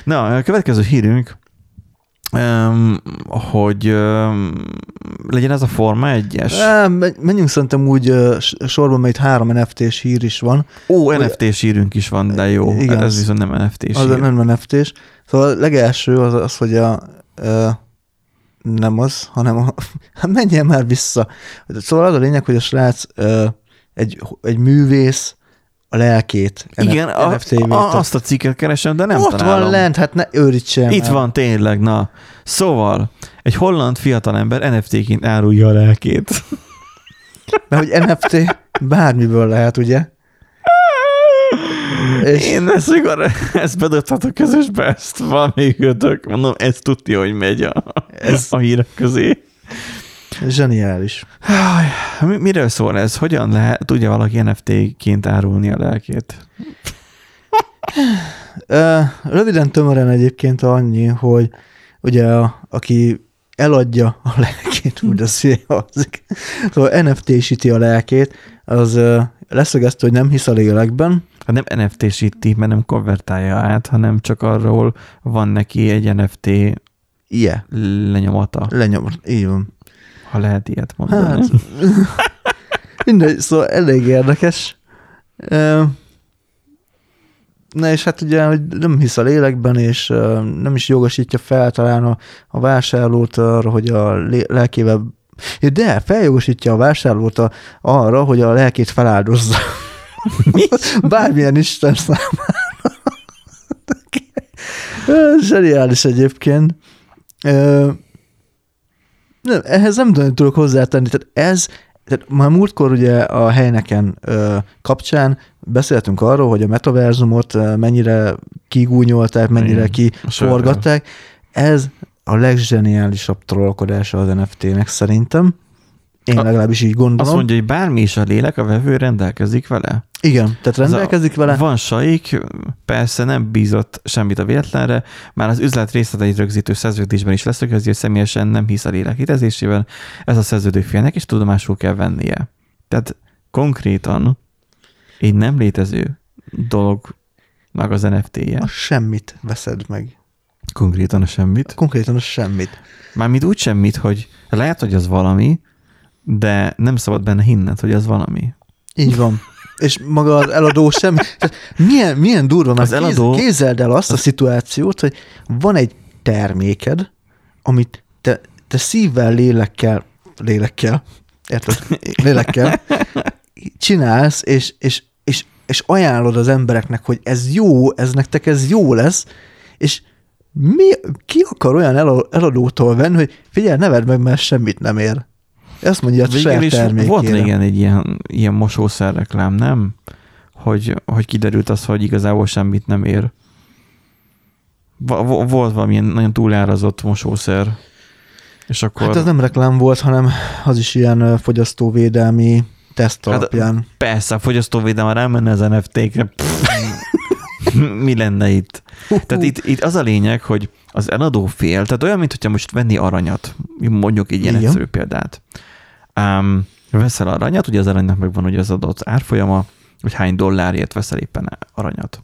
Na, a következő hírünk, um, hogy um, legyen ez a Forma 1-es. Menjünk szerintem úgy uh, sorban, mert itt három NFT-s hír is van. Ó, NFT-s hírünk is van, de jó. Igen, ez viszont nem NFT-s Az hír. nem NFT-s. Szóval a legelső az, az hogy a, uh, nem az, hanem a, hát menjen már vissza. Szóval az a lényeg, hogy a srác ö, egy, egy művész a lelkét Igen, a, a, azt a cikket keresem, de nem Ott találom. van lent, hát ne őrítsem Itt el. van tényleg, na. Szóval, egy holland fiatalember NFT-ként árulja a lelkét. Mert hogy NFT bármiből lehet, ugye? És... Én ezt, mikor ezt bedobtatok közösbe, ezt van még ötök, mondom, ez tudja, hogy megy a, ez... a hírek közé. Zseniális. Miről szól ez? Hogyan lehet, tudja valaki NFT-ként árulni a lelkét? Röviden tömören egyébként annyi, hogy ugye a, aki eladja a lelkét, úgy az Szóval NFT-síti a lelkét, az leszögezte, hogy nem hisz a lélekben. Hát nem NFT-síti, mert nem konvertálja át, hanem csak arról van neki egy NFT yeah. lenyomata. Lenyomata, így van. Ha lehet ilyet mondani. Hát, mindegy, szóval elég érdekes. Na és hát ugye, hogy nem hisz a lélekben, és nem is jogosítja fel talán a, a vásárlót arra, hogy a lelkével de feljogosítja a vásárlót a, arra, hogy a lelkét feláldozza. Bármilyen Isten számára. Zseniális egyébként. Nem, ehhez nem tudom, tudok hozzátenni. Tehát ez, tehát már múltkor ugye a helyneken ö, kapcsán beszéltünk arról, hogy a metaverzumot mennyire kigúnyolták, mennyire kiforgatták. Ez a legzseniálisabb trollkodása az NFT-nek szerintem. Én A- legalábbis így gondolom. Azt mondja, hogy bármi is a lélek, a vevő rendelkezik vele. Igen, tehát rendelkezik vele. Van saik, persze nem bízott semmit a véletlenre, már az üzlet részleteit rögzítő szerződésben is leszögezi, hogy személyesen nem hisz a lélek létezésében, ez a szerződő félnek is tudomásul kell vennie. Tehát konkrétan egy nem létező dolognak az NFT-je. A semmit veszed meg. Konkrétan a semmit. Konkrétan a semmit. Mármint úgy semmit, hogy lehet, hogy az valami, de nem szabad benne hinned, hogy az valami. Így van. És maga az eladó sem. Milyen, milyen durva, mert Az eladó- képzeld el azt a szituációt, hogy van egy terméked, amit te, te szívvel, lélekkel, lélekkel, érted? Lélekkel csinálsz, és, és, és, és ajánlod az embereknek, hogy ez jó, ez nektek ez jó lesz, és mi, ki akar olyan ela- eladótól venni, hogy figyelj, ne vedd meg, mert semmit nem ér. Ezt mondja a Végül is termékére. volt régen egy ilyen, ilyen mosószer reklám, nem? Hogy, hogy kiderült az, hogy igazából semmit nem ér. Volt valamilyen nagyon túlárazott mosószer. És akkor... Hát ez nem reklám volt, hanem az is ilyen fogyasztóvédelmi teszt Hát, alapján. Persze, a fogyasztóvédelem rámenne az NFT-kre. Mi lenne itt? Tehát itt, itt az a lényeg, hogy az eladó fél, tehát olyan, mint hogyha most venni aranyat, mondjuk egy ilyen Igen. egyszerű példát. Um, veszel aranyat, ugye az aranynak megvan ugye az adott árfolyama, hogy hány dollárért veszel éppen aranyat.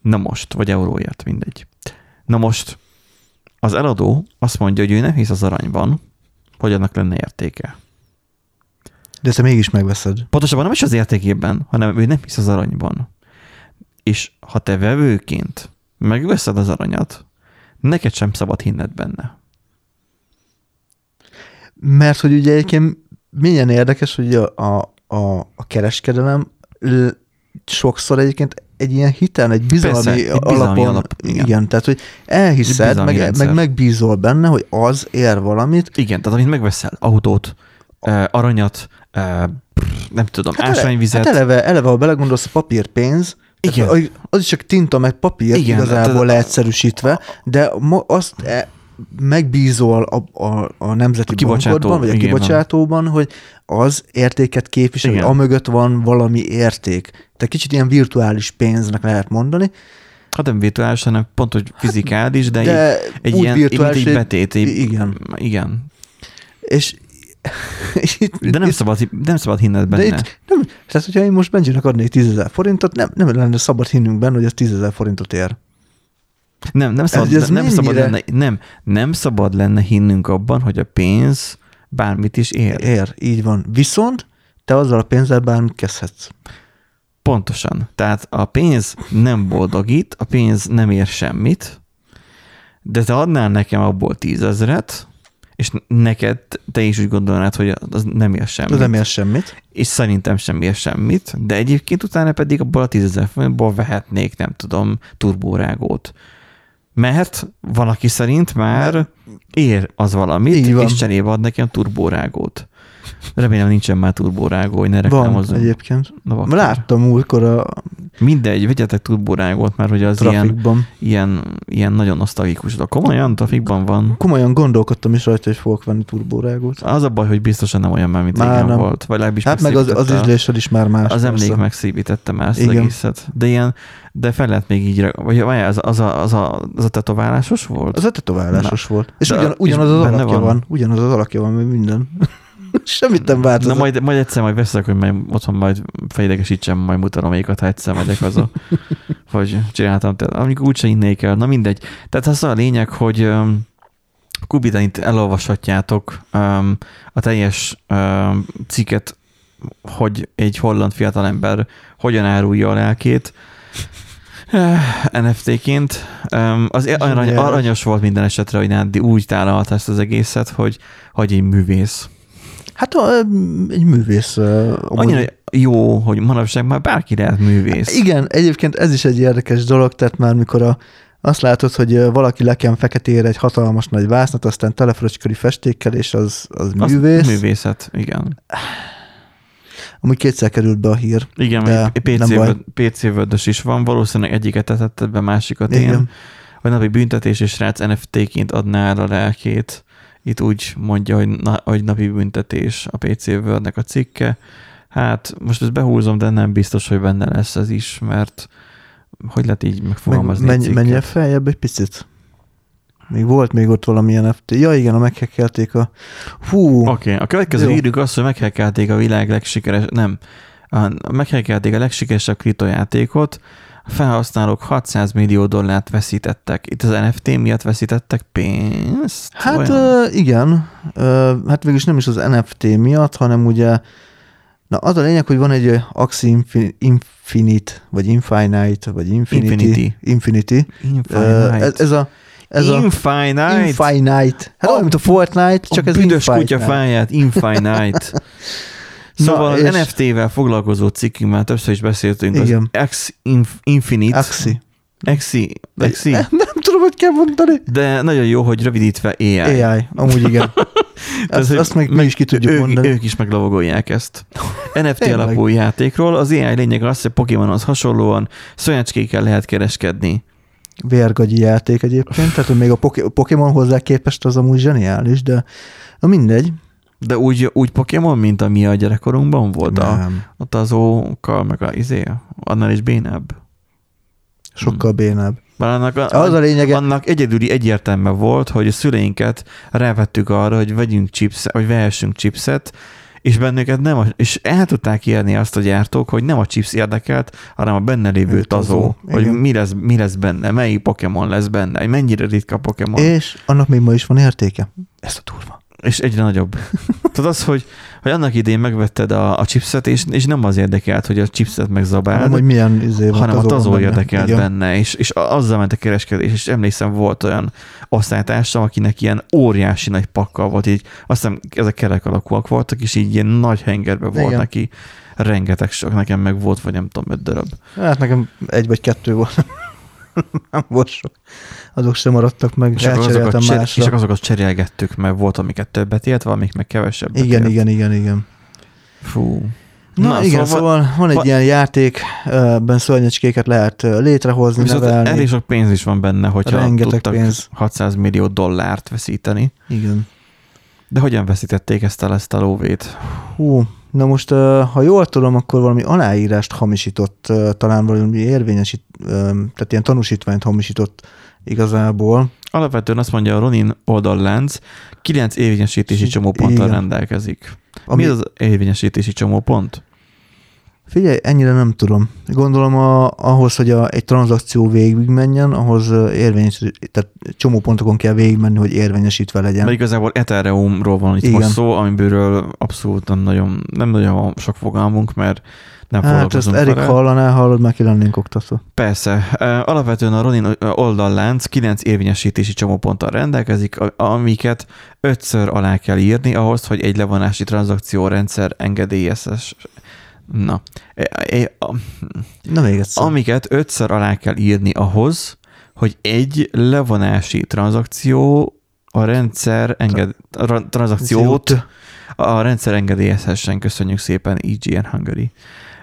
Na most, vagy euróért, mindegy. Na most az eladó azt mondja, hogy ő nem hisz az aranyban, hogy annak lenne értéke. De te mégis megveszed. Pontosabban nem is az értékében, hanem ő nem hisz az aranyban. És ha te vevőként megveszed az aranyat, neked sem szabad hinned benne. Mert hogy ugye egyébként milyen érdekes, hogy a, a, a, a kereskedelem sokszor egyébként egy ilyen hitel, egy bizalmi, Persze, egy bizalmi alapon, alap, igen. igen. tehát hogy elhiszed, meg, rendszer. meg megbízol benne, hogy az ér valamit, Igen, tehát amit megveszel, autót, aranyat, nem tudom, Hát, ásványvizet, hát eleve, eleve, ha belegondolsz, a papírpénz, Igen. Az is csak tinta meg papír Igen, Igen, igazából tehát- leegyszerűsítve, de ma azt e, megbízol a, a, a nemzeti A kibocsátó, bankodban, vagy a igen, kibocsátóban, hogy az értéket képvisel, hogy Igen. amögött van valami érték. Tehát kicsit ilyen virtuális pénznek lehet mondani, hát nem virtuális, hanem pont, hogy fizikális, de, de de egy, egy ilyen, mint virtuális, egy hogy- betét. Egy, igen. Igen. És, és itt, De nem itt- szabad, nem szabad hinned benne. de itt nem, tehát, hogyha én most Benjinek adnék 10 forintot, nem, nem lenne szabad hinnünk benne, hogy ez 10 forintot ér. Nem, nem szabad, ez nem, szabad lenne, nem, nem szabad lenne hinnünk abban, hogy a pénz bármit is ér. Ér, így van. Viszont te azzal a pénzzel bármit kezdhetsz. Pontosan. Tehát a pénz nem boldogít, a pénz nem ér semmit, de te adnál nekem abból tízezret, és neked te is úgy gondolnád, hogy az nem ér semmit. Ez nem ér semmit. És szerintem sem ér semmit, de egyébként utána pedig abból a tízezer forintból vehetnék, nem tudom, turbórágót. Mert van, aki szerint már ér az valamit, és cserébe ad nekem turbórágót. Remélem nincsen már turbórágó, hogy ne Van reklámozzon. egyébként. Na. Láttam múltkor a Mindegy, vegyetek turbórágót, mert hogy az ilyen, trafikban. ilyen, ilyen nagyon nosztalgikus. De komolyan trafikban van. Komolyan gondolkodtam is rajta, hogy fogok venni turbórágót. Az a baj, hogy biztosan nem olyan már, mint Már régen nem. volt. Vagy legalábbis Hát meg az, az ízlésed is már más. Az emlék persze. megszépítette már ezt az Igen. egészet. De ilyen, de fel lehet még így, vagy az, az, a, az, a, az a tetoválásos volt? Az a tetoválásos volt. És ugyan, ugyanaz az alakja van? van. Ugyanaz az alakja van, mert minden. Semmit nem Na változott. majd, majd egyszer majd veszek, hogy majd otthon majd fejlegesítsem, majd mutatom melyikat, ha egyszer megyek haza. hogy csináltam, tehát amikor úgyse innék el. Na mindegy. Tehát az a lényeg, hogy Kubitán itt elolvashatjátok um, a teljes um, cikket, hogy egy holland fiatalember hogyan árulja a lelkét. Eh, NFT-ként. Um, az arany, Zseniális. aranyos volt minden esetre, hogy Nádi úgy tálalta ezt az egészet, hogy, hogy egy művész. Hát a, egy művész. amúgy- Annyira jó, hogy manapság már bárki lehet művész. Igen, egyébként ez is egy érdekes dolog, tehát már mikor a, azt látod, hogy valaki leken feketére egy hatalmas nagy vásznat, aztán telefröcskori festékkel, és az, az Az művész. Művészet, igen. Amúgy kétszer került be a hír. Igen, De PC, vöd, PC vödös is van, valószínűleg egyiket tetted be, másikat én. Igen. vagy napi büntetés, és srác NFT-ként adná el a lelkét. Itt úgy mondja, hogy, na, hogy napi büntetés a PC World-nek a cikke. Hát most ezt behúzom, de nem biztos, hogy benne lesz ez is, mert hogy lehet így megfogalmazni menj, cikket? menjél feljebb egy picit. Még volt még ott valami NFT. Ja igen, a meghekkelték a... Hú, Oké, okay. a következő Jó. hírük az, hogy meghekkelték a világ legsikeres, nem, a, meghekkelték a legsikeresebb kriptojátékot, a felhasználók 600 millió dollárt veszítettek. Itt az NFT miatt veszítettek pénzt? hát ö, igen. Ö, hát végülis nem is az NFT miatt, hanem ugye Na az a lényeg, hogy van egy Infin- Infinite, vagy Infinite, vagy Infinity. Infinity. Infinity. Infinite. Ez, ez a ez a Infinite. Infinite. Hát olyan, mint a Fortnite, csak a ez büdös Infinite. kutya fáját, Infinite. Szóval Na, az NFT-vel foglalkozó cikkünkben többször is beszéltünk, Igen. az X Inf- Infinite, Axie. Exi, Exi, Nem, nem tudom, hogy kell mondani. de nagyon jó, hogy rövidítve AI. AI, amúgy igen. Azt, hogy azt még mi is ki tudjuk ők, mondani. ők is meglovagolják ezt. NFT alapú játékról az AI lényeg az, hogy Pokémonhoz hasonlóan szonyacskékkel lehet kereskedni. Vérgagyi játék egyébként, tehát hogy még a Poké- Pokémon hozzá képest az amúgy zseniális, de na mindegy. De úgy, úgy Pokémon, mint ami a gyerekkorunkban volt, a, Nem, ott az ókkal, meg a izé, annál is bénább. sokkal bénább. Már annak, a, Az a lényege, annak egyedüli egyértelmű volt, hogy a szüleinket rávettük arra, hogy vegyünk chips, vagy vehessünk chipset, és bennünket nem, a, és el tudták érni azt a gyártók, hogy nem a chips érdekelt, hanem a benne lévő tazó, tazó, hogy mi lesz, mi lesz benne, melyik Pokémon lesz benne, hogy mennyire ritka Pokémon, és, és annak még ma is van értéke. Ez a durva. És egyre nagyobb. Tehát az, hogy, hogy annak idén megvetted a, a chipset, és, és nem az érdekelt, hogy a chipset megzabáld, Nem, hogy milyen izé hanem a tazó érdekelt Igen. benne, és, és azzal ment a kereskedés, és emlékszem, volt olyan osztálytársam, akinek ilyen óriási nagy pakkal volt, így azt hiszem ezek kerek alakúak voltak, és így ilyen nagy hengerbe volt Igen. neki, rengeteg sok, nekem meg volt, vagy nem tudom, öt darab. Hát nekem egy vagy kettő volt. nem volt sok. Azok sem maradtak meg, És azokat másra. és akkor azokat cserélgettük, mert volt, amiket többet élt, valamik meg kevesebbet Igen, élt. igen, igen, igen. Fú. Na, Na igen, szóval, van egy va- ilyen játék, ebben szörnyecskéket lehet létrehozni, Viszont nevelni. elég sok pénz is van benne, hogyha Rengeteg tudtak pénz. 600 millió dollárt veszíteni. Igen. De hogyan veszítették ezt el, ezt a lóvét? Hú, na most, ha jól tudom, akkor valami aláírást hamisított, talán valami érvényesít, tehát ilyen tanúsítványt hamisított igazából. Alapvetően azt mondja a Ronin oldallánc, 9 érvényesítési csomóponttal rendelkezik. Ami, Mi az érvényesítési csomópont? Figyelj, ennyire nem tudom. Gondolom a, ahhoz, hogy a, egy tranzakció végigmenjen, ahhoz érvényes, tehát csomó pontokon kell végigmenni, hogy érvényesítve legyen. Mert igazából Ethereumról van itt Igen. most szó, amiből abszolút nagyon, nem nagyon sok fogalmunk, mert nem hát ezt Erik vele. hallaná, hallod, már ki lennénk oktatva. Persze. Alapvetően a Ronin oldallánc 9 érvényesítési csomóponttal rendelkezik, amiket ötször alá kell írni ahhoz, hogy egy levonási tranzakciórendszer engedélyezes. Na, Na még egyszer. amiket ötször alá kell írni ahhoz, hogy egy levonási tranzakció a rendszer enged, a ra- tranzakciót a rendszer engedélyezhessen. Köszönjük szépen Hungary.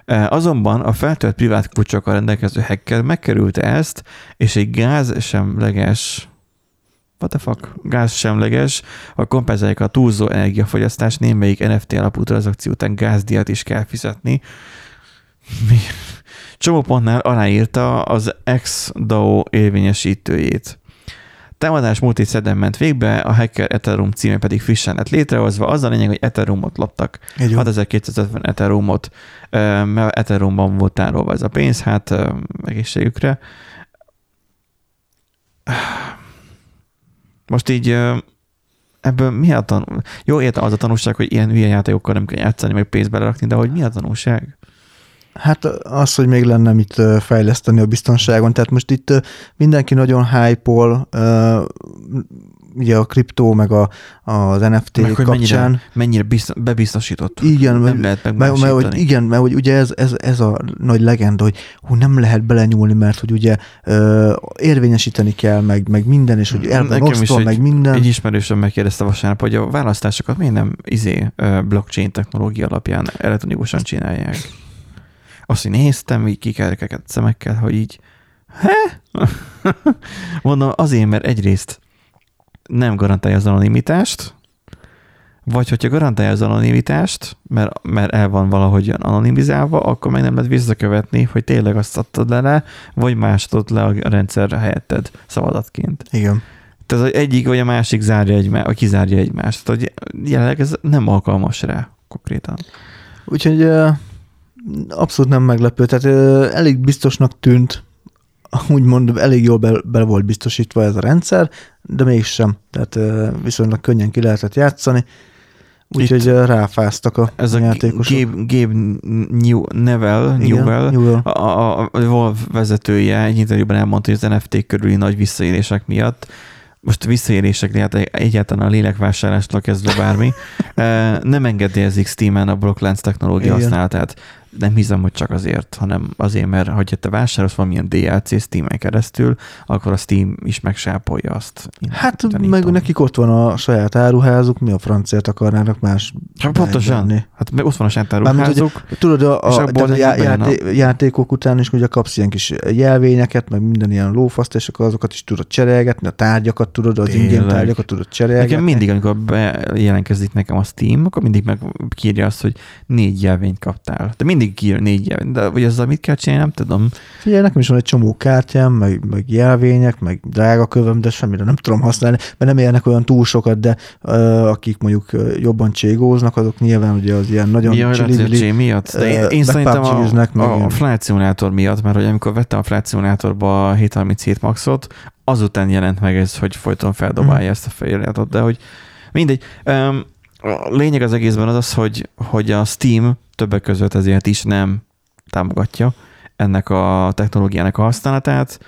E, Azonban a feltölt privát kulcsokkal rendelkező hacker megkerülte ezt, és egy gázsemleges what the fuck, gázsemleges, a kompenzálják a túlzó energiafogyasztás, némelyik NFT alapú tranzakció után gázdíjat is kell fizetni. Mi? Csomópontnál aláírta az ex-DAO érvényesítőjét. Támadás múlt szedem ment végbe, a hacker Ethereum címe pedig frissen lett létrehozva. Az a lényeg, hogy Ethereumot loptak. Egy jó. 6250 Ethereumot, mert Ethereumban volt tárolva ez a pénz, hát egészségükre. Most így ebből mi a tanul? Jó, értem az a tanulság, hogy ilyen hülye játékokkal nem kell játszani, meg pénzt belerakni, de hogy mi a tanulság? Hát az, hogy még lenne mit fejleszteni a biztonságon. Tehát most itt mindenki nagyon hype-ol, ö, ugye a kriptó, meg a, az NFT Meg kapcsán. mennyire, mennyire biztos, bebiztosított. Igen, nem mert- lehet Mert, mert, hogy igen, mert hogy ugye ez, ez, ez a nagy legenda, hogy hú, nem lehet belenyúlni, mert hogy ugye ö, érvényesíteni kell, meg, meg minden, és hogy el van osztva, meg minden. Egy ismerősöm megkérdezte vasárnap, hogy a választásokat miért nem izé, blockchain technológia alapján elektronikusan csinálják. Azt, hogy néztem, így kikerkeket szemekkel, hogy így Mondom, azért, mert egyrészt nem garantálja az anonimitást, vagy hogyha garantálja az anonimitást, mert, mert el van valahogy anonimizálva, akkor meg nem lehet visszakövetni, hogy tényleg azt adtad le, le vagy mástod le a rendszerre helyetted szavadatként. Igen. Tehát az egyik vagy a másik zárja egymást, vagy kizárja egymást. Tehát hogy jelenleg ez nem alkalmas rá konkrétan. Úgyhogy abszolút nem meglepő. Tehát elég biztosnak tűnt, úgymond elég jól be, be volt biztosítva ez a rendszer, de mégsem. Tehát viszonylag könnyen ki lehetett játszani. Úgyhogy ráfáztak a Ez a játékosok. Gabe, Gabe New, Nevel, Igen, Newell, Newell. a, a, Valve vezetője egy interjúban elmondta, hogy az NFT körüli nagy visszaélések miatt, most visszaélések, lehet egyáltalán a lélekvásárlástól kezdve bármi, nem engedélyezik Steam-en a Blocklands technológia Igen. használatát. Nem hiszem, hogy csak azért, hanem azért, mert ha te vásárolsz valamilyen DLC Steam-en keresztül, akkor a Steam is megsápolja azt. Hát gyanítom. meg nekik ott van a saját áruházuk, mi a franciát akarnának más Hát pontosan. beengedni. Hát meg ott van a Mármint, sátáruházuk. Tudod, a, a, a a- játé, játékok után is ugye kapsz ilyen kis jelvényeket, meg minden ilyen lófaszt, és akkor azokat is tudod cserélgetni, a tárgyakat tudod, az ingyen tárgyakat tudod cserélgetni. Nekem mindig, amikor bejelentkezik nekem a Steam, akkor mindig meg kírja azt, hogy négy jelvényt kaptál. De mindig kír négy jelvényt. De hogy ezzel mit kell csinálni, nem tudom. Figyelj, nekem is van egy csomó kártyám, meg, meg jelvények, meg drága kövöm, de semmire nem tudom használni, mert nem érnek olyan túl sokat, de uh, akik mondjuk jobban cségóznak, azok nyilván ugye az ilyen nagyon Ja, lehet, hogy a csili J miatt. De én, én szerintem a, meg a, a. Flight Simulator miatt, mert hogy amikor vettem a Flight Simulatorba a 737 Maxot, azután jelent meg ez, hogy folyton feldobálja Mhm. ezt a feliratot, de hogy mindegy. Um, a lényeg az egészben az az, hogy, hogy a Steam többek között ezért is nem támogatja ennek a technológiának a használatát,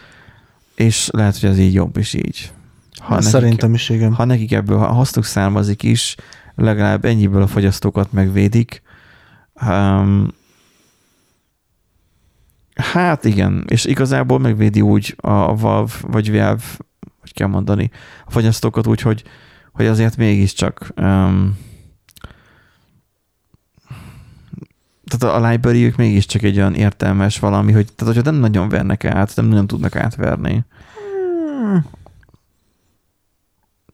és lehet, hogy ez így jobb is így. Ha nekik, Szerintem is igen. ha nekik ebből a hasznuk származik is, legalább ennyiből a fogyasztókat megvédik. Um, hát igen, és igazából megvédi úgy a a Valve, vagy Valve, hogy kell mondani, a fogyasztókat úgy, hogy, hogy azért mégiscsak um, tehát a library mégiscsak egy olyan értelmes valami, hogy tehát hogyha nem nagyon vernek át, nem nagyon tudnak átverni. Hmm.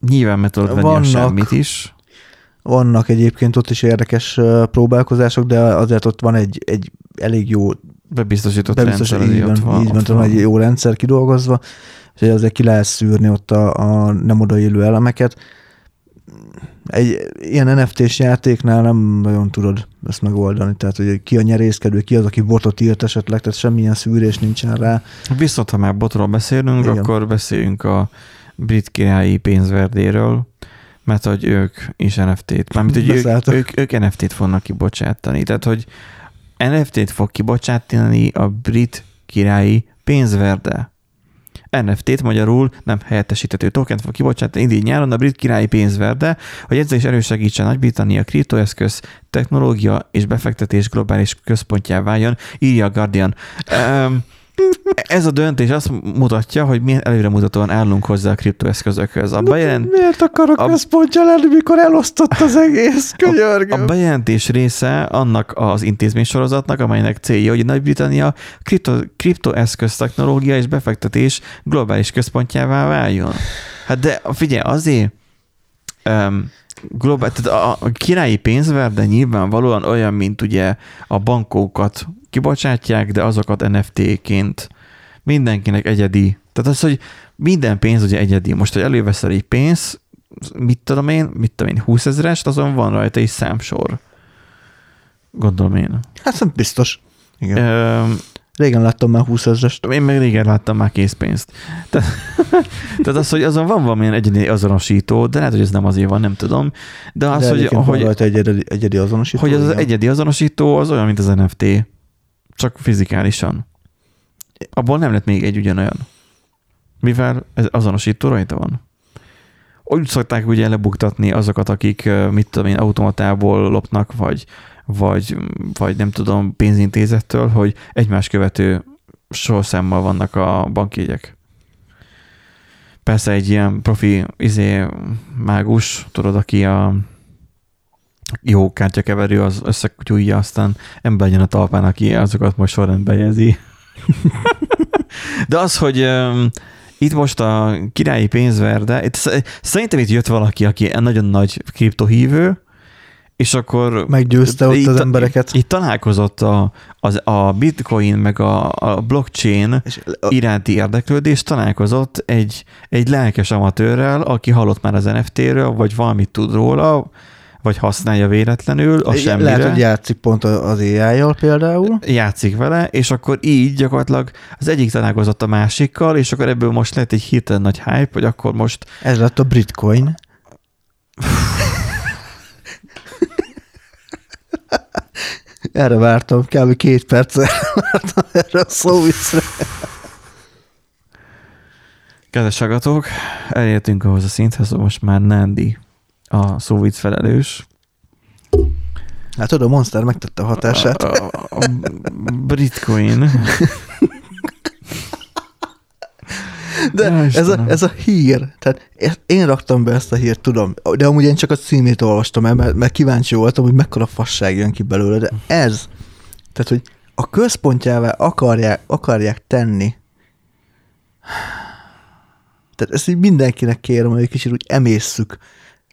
Nyilván meg tudod venni a Vannak. semmit is. Vannak egyébként ott is érdekes próbálkozások, de azért ott van egy, egy elég jó Bebiztosított bebiztos, rendszer, így van, ott van. így van, ott van. egy jó rendszer kidolgozva, és azért ki lehet szűrni ott a, a nem odaillő elemeket. Egy ilyen NFT-s játéknál nem nagyon tudod ezt megoldani, tehát hogy ki a nyerészkedő, ki az, aki botot írt esetleg, tehát semmilyen szűrés nincsen rá. Viszont, ha már botról beszélünk, Igen. Akkor beszéljünk a brit királyi pénzverdéről, mert hogy ők is NFT-t, mármint, hogy ők, ők, ők NFT-t fognak kibocsátani. Tehát, hogy NFT-t fog kibocsátani a brit királyi pénzverde. NFT-t magyarul nem helyettesíthető tokent fog kibocsátani idén nyáron a brit királyi pénzverde, hogy ezzel is erősegítse Nagy-Britannia kriptoeszköz, technológia és befektetés globális központjá váljon, írja a Guardian. Um, ez a döntés azt mutatja, hogy milyen előremutatóan állunk hozzá a kriptoeszközökhöz. A, bejelent, Miért akarok a- a... központja lenni, mikor elosztott az egész? a Könyörgöm. bejelentés része annak az intézménysorozatnak, amelynek célja, hogy Nagy-Britannia kripto, kriptoeszköz technológia és befektetés globális központjává váljon. Hát de figyelj, azért um, globál, tehát a, a királyi pénzverde nyilvánvalóan olyan, mint ugye a bankókat kibocsátják, de azokat NFT-ként mindenkinek egyedi. Tehát az, hogy minden pénz ugye egyedi. Most, hogy előveszel egy pénz, mit tudom én, mit tudom én, 20 ezerest, azon van rajta egy számsor. Gondolom én. Hát biztos. Igen. Öm, Régen láttam már 20 ezerest. én meg régen láttam már készpénzt. Tehát, tehát az, hogy azon van valamilyen egyedi azonosító, de lehet, hogy ez nem azért van, nem tudom. De az, de hogy, hogy, egyedi, egyedi azonosító. hogy az, az egyedi azonosító az olyan, mint az NFT, csak fizikálisan. Abból nem lett még egy ugyanolyan. Mivel ez azonosító rajta van. Úgy szokták ugye lebuktatni azokat, akik, mit tudom én, automatából lopnak, vagy, vagy, vagy nem tudom, pénzintézettől, hogy egymás követő sorszámmal vannak a bankjegyek. Persze egy ilyen profi izé, mágus, tudod, aki a jó kártyakeverő, az összekutyújja, aztán ember jön a talpán, aki azokat most sorrendbe jegyzi. De az, hogy um, itt most a királyi pénzverde, itt, sz- szerintem itt jött valaki, aki nagyon nagy kriptohívő, és akkor Meggyőzte ott itt, az embereket. Itt találkozott a, az, a bitcoin meg a, a blockchain És iránti érdeklődés, találkozott egy, egy lelkes amatőrrel, aki hallott már az NFT-ről, vagy valamit tud róla, vagy használja véletlenül a semmire. Lehet, hogy játszik pont az AI-jal például. játszik vele, és akkor így gyakorlatilag az egyik találkozott a másikkal, és akkor ebből most lett egy hirtelen nagy hype, hogy akkor most Ez lett a Britcoin. Erre vártam, kb. két percre vártam erre a szóviccre. Kedves hallgatók, elértünk ahhoz a szinthez, hogy most már Nandi a szóvic felelős. Hát tudod, a Monster megtette a hatását. A, a, a Bitcoin. De Ja, ez a, ez a hír, tehát ezt- én raktam be ezt a hírt, tudom, de amúgy én csak a címét olvastam el, mert, mert kíváncsi voltam, hogy mekkora fasság jön ki belőle, de ez, tehát, hogy a központjává akarják, akarják tenni, tehát ezt így mindenkinek kérem, hogy egy kicsit úgy emészszük,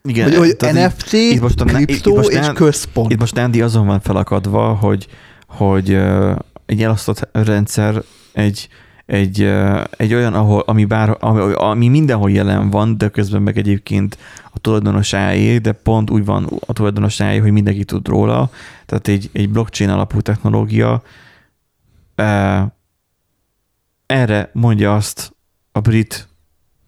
Igen, hogy, hogy tehát NFT, itt most a- kriptó itt most és központ. Itt most Nandi azon van felakadva, hogy, hogy egy elosztott rendszer egy, egy, egy olyan, ahol, ami, bár, ami, ami mindenhol jelen van, de közben meg egyébként a tulajdonosáé, de pont úgy van a tulajdonosáé, hogy mindenki tud róla. Tehát egy, egy blockchain alapú technológia. Erre mondja azt a brit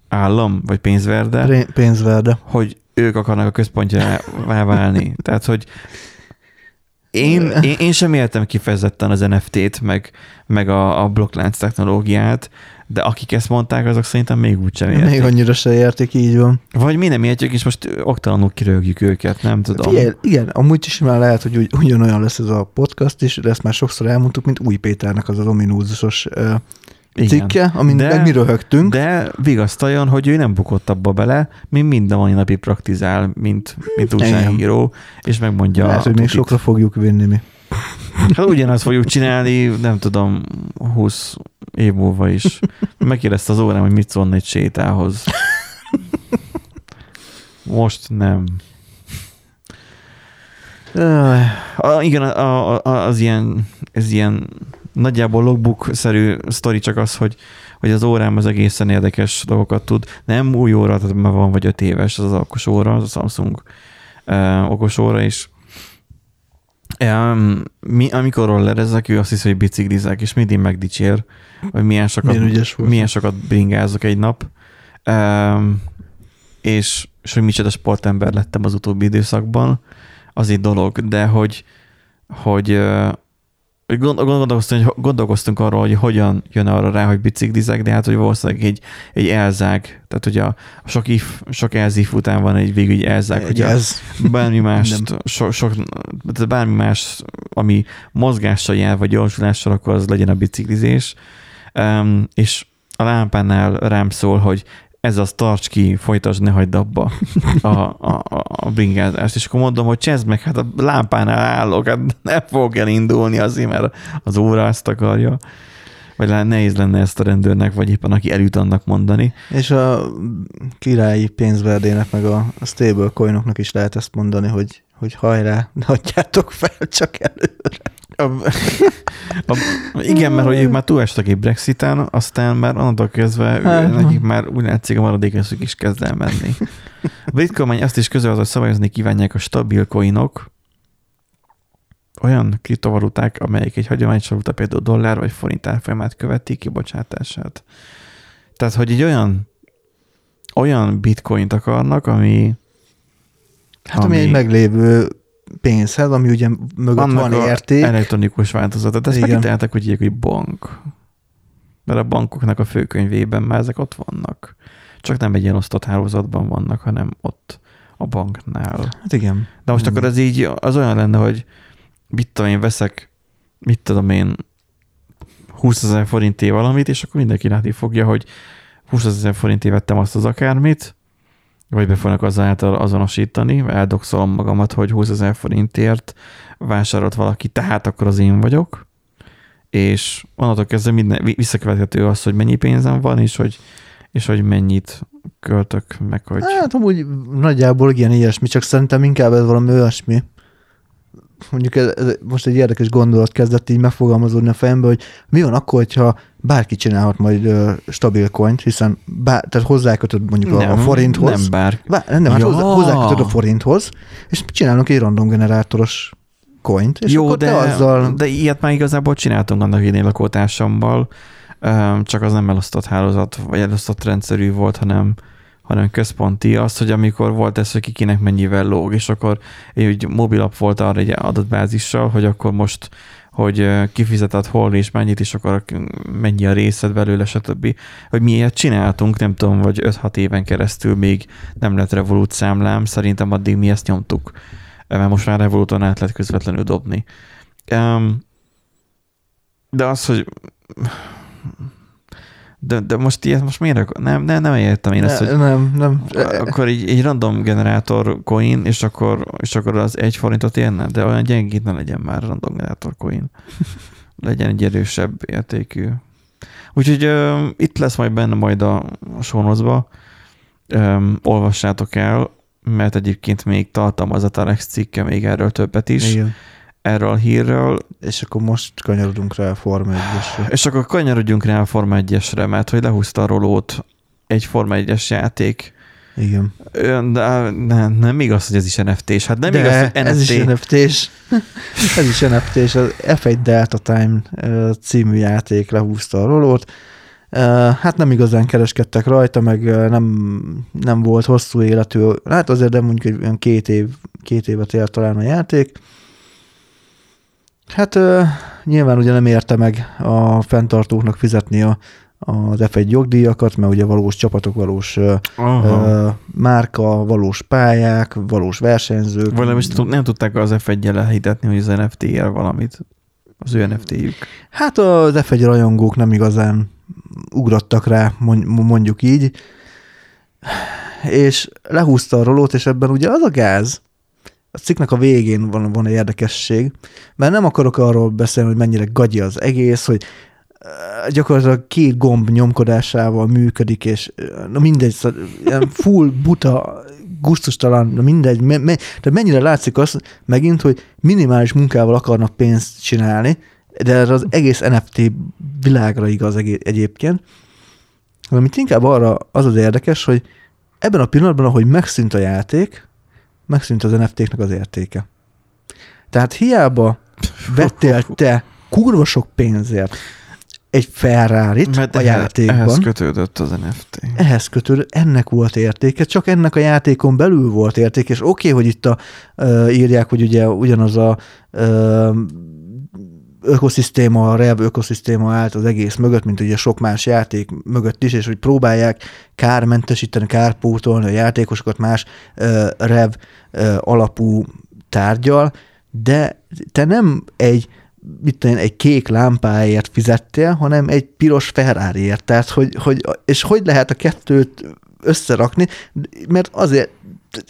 állam, vagy pénzverde, Ré- Pénzverde. hogy ők akarnak a központjává válni. Tehát, hogy én, én, én sem értem kifejezetten az NFT-t, meg, meg a, a blokklánc technológiát, de akik ezt mondták, azok szerintem még úgy sem értik. Még annyira se értik, így van. Vagy mi nem értjük, és most oktalanul kirögjük őket, nem tudom. Figyelj, igen, amúgy is már lehet, hogy ugy, ugyanolyan lesz ez a podcast is, de ezt már sokszor elmondtuk, mint Új Péternek az az ominózusos uh, Igen. cikke, amin De- meg mi röhögtünk. De vigasztaljon, hogy ő nem bukott abba bele, mint minden mai napi praktizál, mint, mint újságíró, és megmondja. lehet, a hogy még sokra fogjuk vinni mi. Hát ugyanazt fogjuk csinálni, nem tudom, 20 év múlva is. Megkérdezte az órám, hogy mit szólna egy sétához. Most nem. A, igen, a, a, a- az ilyen, ez ilyen nagyjából logbook-szerű sztori csak az, hogy, hogy az órám az egészen érdekes dolgokat tud. Nem új óra, tehát már van vagy öt éves az az okos óra, az a Samsung uh, okos óra is. Um, mi, amikor rollerezek, ő azt hiszi, hogy biciklizek, és mindig megdicsér, hogy milyen sokat, Milyen ügyes volt. milyen sokat bringázok egy nap. Um, és, és hogy micsoda sportember lettem az utóbbi időszakban, az egy dolog, de hogy, hogy gond- gondolkoztunk, hogy gondolkoztunk arról, hogy hogyan jön arra rá, hogy biciklizek, de hát, hogy valószínűleg egy, egy elzág, tehát hogy a, a sok, if, sok elzif után van egy végül egy elzág, hogy ez, bármi más, so, sok, tehát bármi más, ami mozgással jár, vagy gyorsulással, akkor az legyen a biciklizés. Um, és a lámpánál rám szól, hogy ez az tarts ki, folytasd, ne hagyd abba a, a, a, bringázást. És akkor mondom, hogy csezd meg, hát a lámpánál állok, hát nem fog elindulni azért, mert az óra azt akarja. Vagy lá- nehéz lenne ezt a rendőrnek, vagy éppen aki elüt annak mondani. és a királyi pénzverdének, meg a stablecoinoknak is lehet ezt mondani, hogy, hogy hajrá, ne adjátok fel csak előre. A, a, igen, mert hogy ők már túlestek egy Brexiten, aztán már onnantól kezdve ő, Hát. nekik már úgy látszik a maradékeszük is kezd el menni. A brit kormány azt is közölt, hogy szabályozni kívánják a stabil coinok, olyan kriptovaluták, amelyek egy hagyományos valuta, például dollár vagy forint árfolyamát követik kibocsátását. Tehát, hogy egy olyan olyan bitcoint akarnak, ami Hát ami, egy meglévő pénzhez, ami ugye mögött annak van érték. elektronikus változata. Ezt Igen. megíteltek, hogy hívják, hogy bank. Mert a bankoknak a főkönyvében már ezek ott vannak. Csak nem egy ilyen osztott hálózatban vannak, hanem ott a banknál. Hát igen. De most Mhm. akkor ez így, az olyan lenne, hogy mit tudom én, veszek, mit tudom én, 20 ezer forinté valamit, és akkor mindenki látni fogja, hogy 20 ezer forinté vettem azt az akármit, vagy be fognak azáltal azonosítani, eldokszolom magamat, hogy 20 ezer forintért vásárolt valaki, tehát akkor az én vagyok, és onnantól kezdve minden, visszakövethető az, hogy mennyi pénzem van, és hogy, és hogy mennyit költök, meg hogy... Hát amúgy nagyjából igen, ilyesmi, csak szerintem inkább ez valami olyasmi. Mondjuk ez, ez most egy érdekes gondolat kezdett így megfogalmazódni a fejembe, hogy mi van akkor, hogyha bárki csinálhat majd uh, stabil coint, hiszen bár, tehát hozzákötöd mondjuk a, a forinthoz. Nem bár. Bár, nem, hát hozzá, hozzákötöd a forinthoz, és csinálunk egy random generátoros coint, és Jó, akkor de, te azzal... de ilyet már igazából csináltunk annak idén lakótársammal, csak az nem elosztott hálózat, vagy elosztott rendszerű volt, hanem hanem központi, az, hogy amikor volt ez, hogy kikinek mennyivel lóg, és akkor egy mobilap volt arra egy adatbázissal, hogy akkor most hogy kifizetett hol és mennyit, és akkor mennyi a részed belőle, stb. Hogy mi ilyet csináltunk, nem tudom, vagy 5-6 éven keresztül még nem lett Revolut számlám, szerintem addig mi ezt nyomtuk, mert most már Revoluton át lehet közvetlenül dobni. De az, hogy de, de most ilyet most miért? akar- Nem, nem, nem értem én ezt, ne, hogy nem, nem. akkor így egy random generátor coin, és akkor, és akkor az egy forintot érne, de olyan gyengét ne legyen már random generátor coin. Legyen egy erősebb értékű. Úgyhogy ö, itt lesz majd benne majd a, sónozba. olvassátok el, mert egyébként még tartalmaz a Tarex cikke még erről többet is, Igen. Erről a hírről, És akkor most kanyarodunk rá a Forma 1 és akkor kanyarodjunk rá a Forma 1-esre, mert hogy lehúzta a rolót egy Forma 1-es játék. Igen. De nem, nem igaz, hogy ez is NFT-s. Hát nem De igaz, hogy ez NFT. is NFT-s. ez is NFT-s. Az F1 Delta Time című játék lehúzta a rolót. Hát nem igazán kereskedtek rajta, meg nem, nem volt hosszú életű. Hát azért, de mondjuk egy olyan két, év, két évet élt talán a játék. Hát nyilván ugye nem érte meg a fenntartóknak fizetni a, az F1 jogdíjakat, mert ugye valós csapatok, valós Aha. márka, valós pályák, valós versenyzők. Nem, is nem tudták az F1-jel elhitetni, hogy az NFT-jel valamit. Az ő NFT-jük. Hát az F1 rajongók nem igazán ugrottak rá, mond- mondjuk így, és lehúzta a rolót, és ebben ugye az a gáz, a cikknek a végén van, van egy érdekesség, mert nem akarok arról beszélni, hogy mennyire gagyi az egész, hogy ö, gyakorlatilag két gomb nyomkodásával működik, és ö, na mindegy, szóval ilyen full buta, gusztustalan, na mindegy, me, me, tehát mennyire látszik az megint, hogy minimális munkával akarnak pénzt csinálni, de ez az egész NFT világra igaz egyébként, hanem itt inkább arra az az érdekes, hogy ebben a pillanatban, ahogy megszűnt a játék, megszűnt az NFT-knek az értéke. Tehát hiába vettél te kurva sok pénzért egy ferrari a játékban, Ehhez kötődött az NFT. ehhez kötődő, ennek volt értéke, csak ennek a játékon belül volt értéke, és oké, okay, hogy itt a, ö, írják, hogy ugye ugyanaz a ö, ökoszisztéma, a rev ökoszisztéma állt az egész mögött, mint ugye sok más játék mögött is, és hogy próbálják kármentesíteni, kárpótolni a játékosokat más ö, rev ö, alapú tárgyal, de te nem egy mit tudom én, egy kék lámpáért fizettél, hanem egy piros Ferrariért. Tehát, hogy, hogy, és hogy lehet a kettőt összerakni, mert azért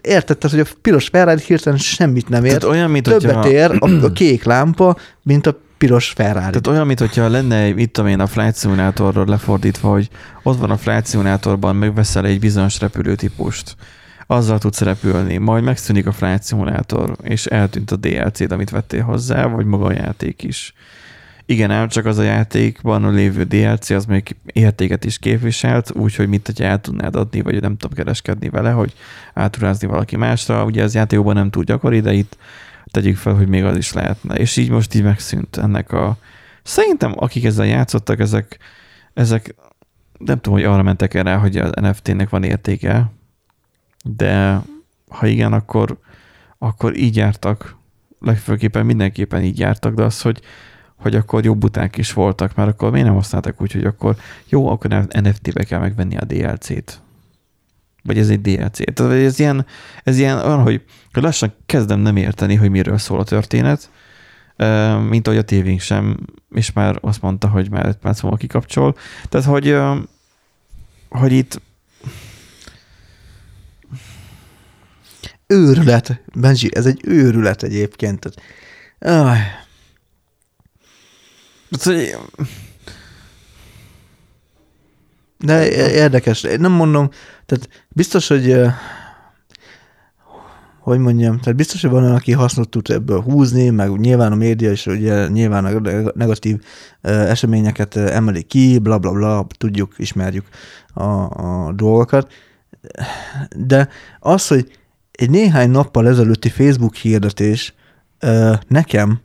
érted, tehát, hogy a piros Ferrari hirtelen semmit nem ér, Tehát olyan, mint többet ér a, a kék lámpa, mint a piros Ferrari. tehát olyan, mint hogyha lenne, mit tudom én, a Flight Simulatorról lefordítva, hogy ott van a Flight Simulatorban, megveszel egy bizonyos repülőtípust, azzal tudsz repülni, majd megszűnik a Flight Simulator, és eltűnt a DLC-d, amit vettél hozzá, vagy maga a játék is. Igen, ám csak az a játékban lévő DLC az még értéket is képviselt, úgyhogy mit, hogyha el tudnád adni, vagy nem tudom kereskedni vele, hogy átruházni valaki másra. Ugye ez játékban nem túl gyakori, de itt tegyük fel, hogy még az is lehetne. És így most így megszűnt ennek a... Szerintem akik ezzel játszottak, ezek, ezek nem tudom, hogy arra mentek el rá, hogy az NFT-nek van értéke, de ha igen, akkor, akkor így jártak. Legfőképpen mindenképpen így jártak, de az, hogy, hogy akkor jobb uták is voltak, mert akkor miért nem használtak úgy, hogy akkor jó, akkor NFT-be kell megvenni a DLC-t. Vagy ez egy DLC. Tehát ez ilyen, ez ilyen olyan, hogy lassan kezdem nem érteni, hogy miről szól a történet, mint ahogy a tévénk sem, és már azt mondta, hogy már 5 perc múlva kikapcsol. Tehát, hogy, hogy itt Őrület, Benji, ez egy őrület egyébként. Tehát. Hát, hogy De érdekes. Én nem mondom, tehát biztos, hogy hogy mondjam, tehát biztos, hogy van olyan, aki hasznot tud ebből húzni, meg nyilván a média is ugye nyilván a negatív eseményeket emeli ki, bla bla bla, tudjuk, ismerjük a, a dolgokat. De az, hogy egy néhány nappal ezelőtti Facebook hirdetés nekem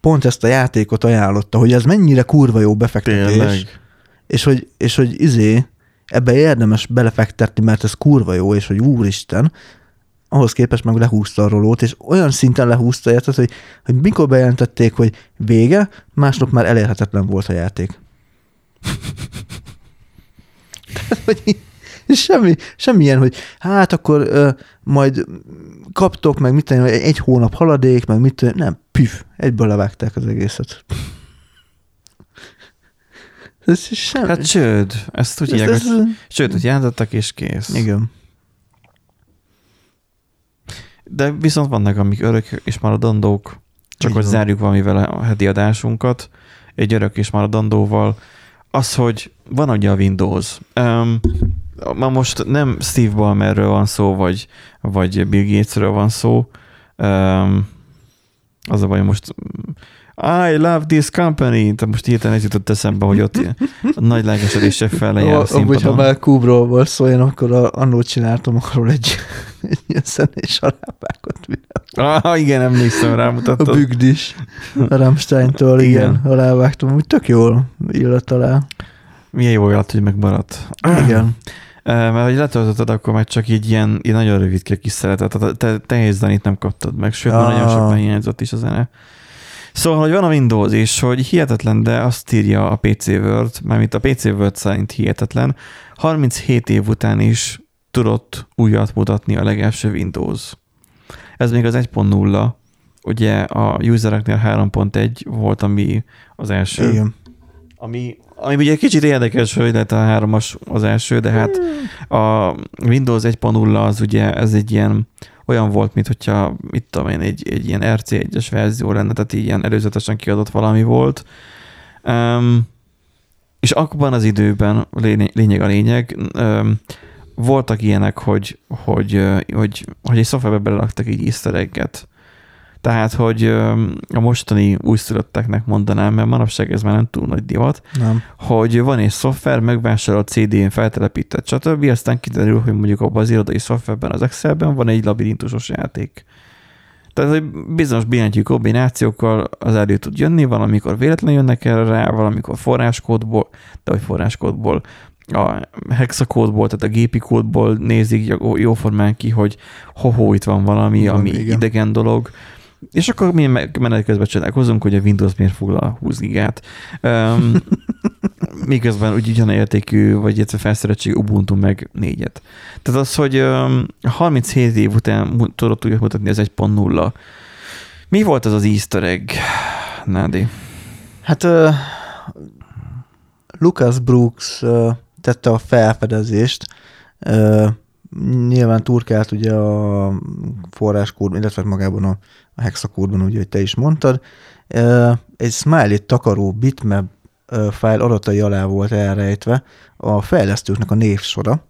pont ezt a játékot ajánlotta, hogy ez mennyire kurva jó befektetés, tényleg. És hogy, és hogy izé, ebbe érdemes belefektetni, mert ez kurva jó, és hogy úristen, ahhoz képest meg lehúzta a rolót, és olyan szinten lehúzta, érted, hogy, hogy mikor bejelentették, hogy vége, másnap már elérhetetlen volt a játék. Tehát, hogy semmi, semmilyen, hogy hát akkor ö, majd kaptok, meg mit én, egy hónap haladék, meg mit én, nem, püf, egyből levágták az egészet. Ez semmi. Hát csőd, ezt úgy ez, ez, hogy csődöt jelentottak, és kész. igen. De viszont vannak, amik örök és maradandók, csak Így hogy van. zárjuk valamivel a heti adásunkat, egy örök és maradandóval, az, hogy van ugye a Windows. Um, ma most nem Steve Ballmerről van szó, vagy, vagy Bill Gatesről van szó. Um, az a baj, most I love this company. Tehát most hirtelen ez jutott eszembe, hogy ott a nagy lelkesedéssel felejel a Amúgy, ha színpadon. már Kubról volt szó, én akkor a, annól csináltam arról egy, egy ilyen zenés videót. Ah, igen, emlékszem, A rámutattad. Bügdis, a Rammstein-től, igen, Igen. alávágtam, úgy tök jól illett alá. Milyen jó jött, hogy megmaradt. Igen. Eh, Mert hogy letöltötted, akkor meg csak így ilyen, ilyen nagyon rövid kis szeretet. Tehát te, te zenét nem kaptad meg, sőt, Ah. nagyon sokan hiányzott is a zene. Szóval, hogy van a Windows, és hogy hihetetlen, de azt írja a PC World, mármint a PC World szerint hihetetlen, 37 év után is tudott újat mutatni a legelső Windows. Ez még az 1.0, ugye a usereknél 3.1 volt, ami az első. Igen. Ami, ami ugye kicsit érdekes, hogy lett a hármas az első, de hát a Windows 1.0 az ugye ez egy ilyen olyan volt, mint hogyha, mit tudom én, egy, egy ilyen RC1-es verzió lenne, tehát ilyen előzetesen kiadott valami volt. Um, és abban az időben, lény- lényeg a lényeg, um, voltak ilyenek, hogy, hogy, hogy, hogy egy szoftverbe belelaktak így easter egget. Tehát, hogy a mostani újszülötteknek mondanám, mert manapság ez már nem túl nagy divat, Nem. hogy van egy szoftver, megvásárol a CD-n feltelepített, stb. Aztán kiderül, hogy mondjuk abban az irodai szoftverben, az Excelben van egy labirintusos játék. Tehát, hogy bizonyos billentyű kombinációkkal az elő tud jönni, valamikor véletlenül jönnek el rá, valamikor forráskódból, de hogy forráskódból, a hexakódból, tehát a gépi kódból nézik jó- jóformán ki, hogy hoho, itt van valami, Van, ami igen. idegen dolog, és akkor mi me- menet közben csodálkozunk, hogy a Windows miért foglal 20 gigát. Um, miközben úgy ugyan értékű, vagy illetve felszereltségű Ubuntu meg négyet. Tehát az, hogy um, 37 év után tudott úgy mutatni az 1.0. Mi volt az az easter egg, Nádi? Hát uh, Lucas Brooks uh, tette a felfedezést, uh, nyilván turkált ugye a forráskód, illetve magában a, a hexakódban, ugye, hogy te is mondtad. Egy smiley takaró bitmap fájl adatai alá volt elrejtve a fejlesztőknek a névsora,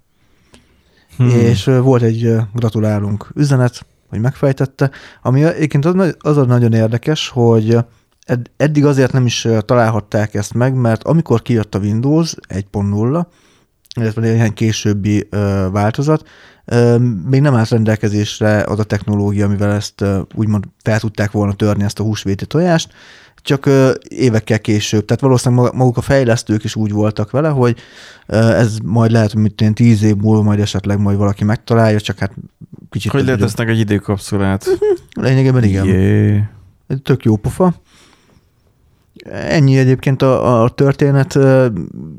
hmm. és volt egy gratulálunk üzenet, hogy megfejtette, ami egyébként az, az nagyon érdekes, hogy ed- eddig azért nem is találhatták ezt meg, mert amikor kijött a Windows 1.0, illetve néhány későbbi változat, még nem állt rendelkezésre az a technológia, amivel ezt úgymond fel tudták volna törni ezt a húsvéti tojást, csak évekkel később. Tehát valószínűleg maguk a fejlesztők is úgy voltak vele, hogy ez majd lehet, hogy tíz év múlva majd esetleg majd valaki megtalálja, csak hát kicsit... Hogy letesznek egy időkapszulát? Lényegében igen. Jé. Tök jó pofa. Ennyi egyébként a, a történet.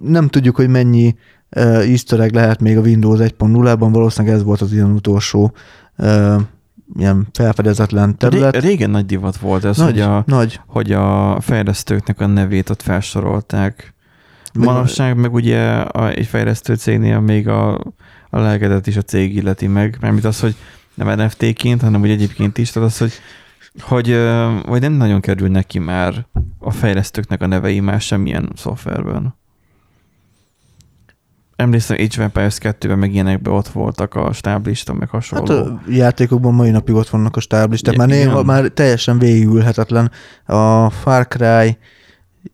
Nem tudjuk, hogy mennyi easter egg lehet még a Windows 1.0-ban, valószínűleg ez volt az ilyen utolsó ilyen felfedezetlen terület. Ré- régen nagy divat volt ez, nagy, hogy a, nagy. hogy a fejlesztőknek a nevét ott felsorolták. Manapság meg ugye a, egy fejlesztő cégnél még a, a lelkedet is a cég illeti meg, mert az, hogy nem NFT-ként, hanem úgy egyébként is, tehát az, hogy hogy, hogy nem nagyon kerül neki már a fejlesztőknek a nevei már semmilyen szoftverben. Emlékszem, Age of Empires 2-ben meg ilyenekben ott voltak a stáblista, meg hasonló. Hát a játékokban mai napig ott vannak a stáblisták, már, néha, már teljesen végigülhetetlen. A Far Cry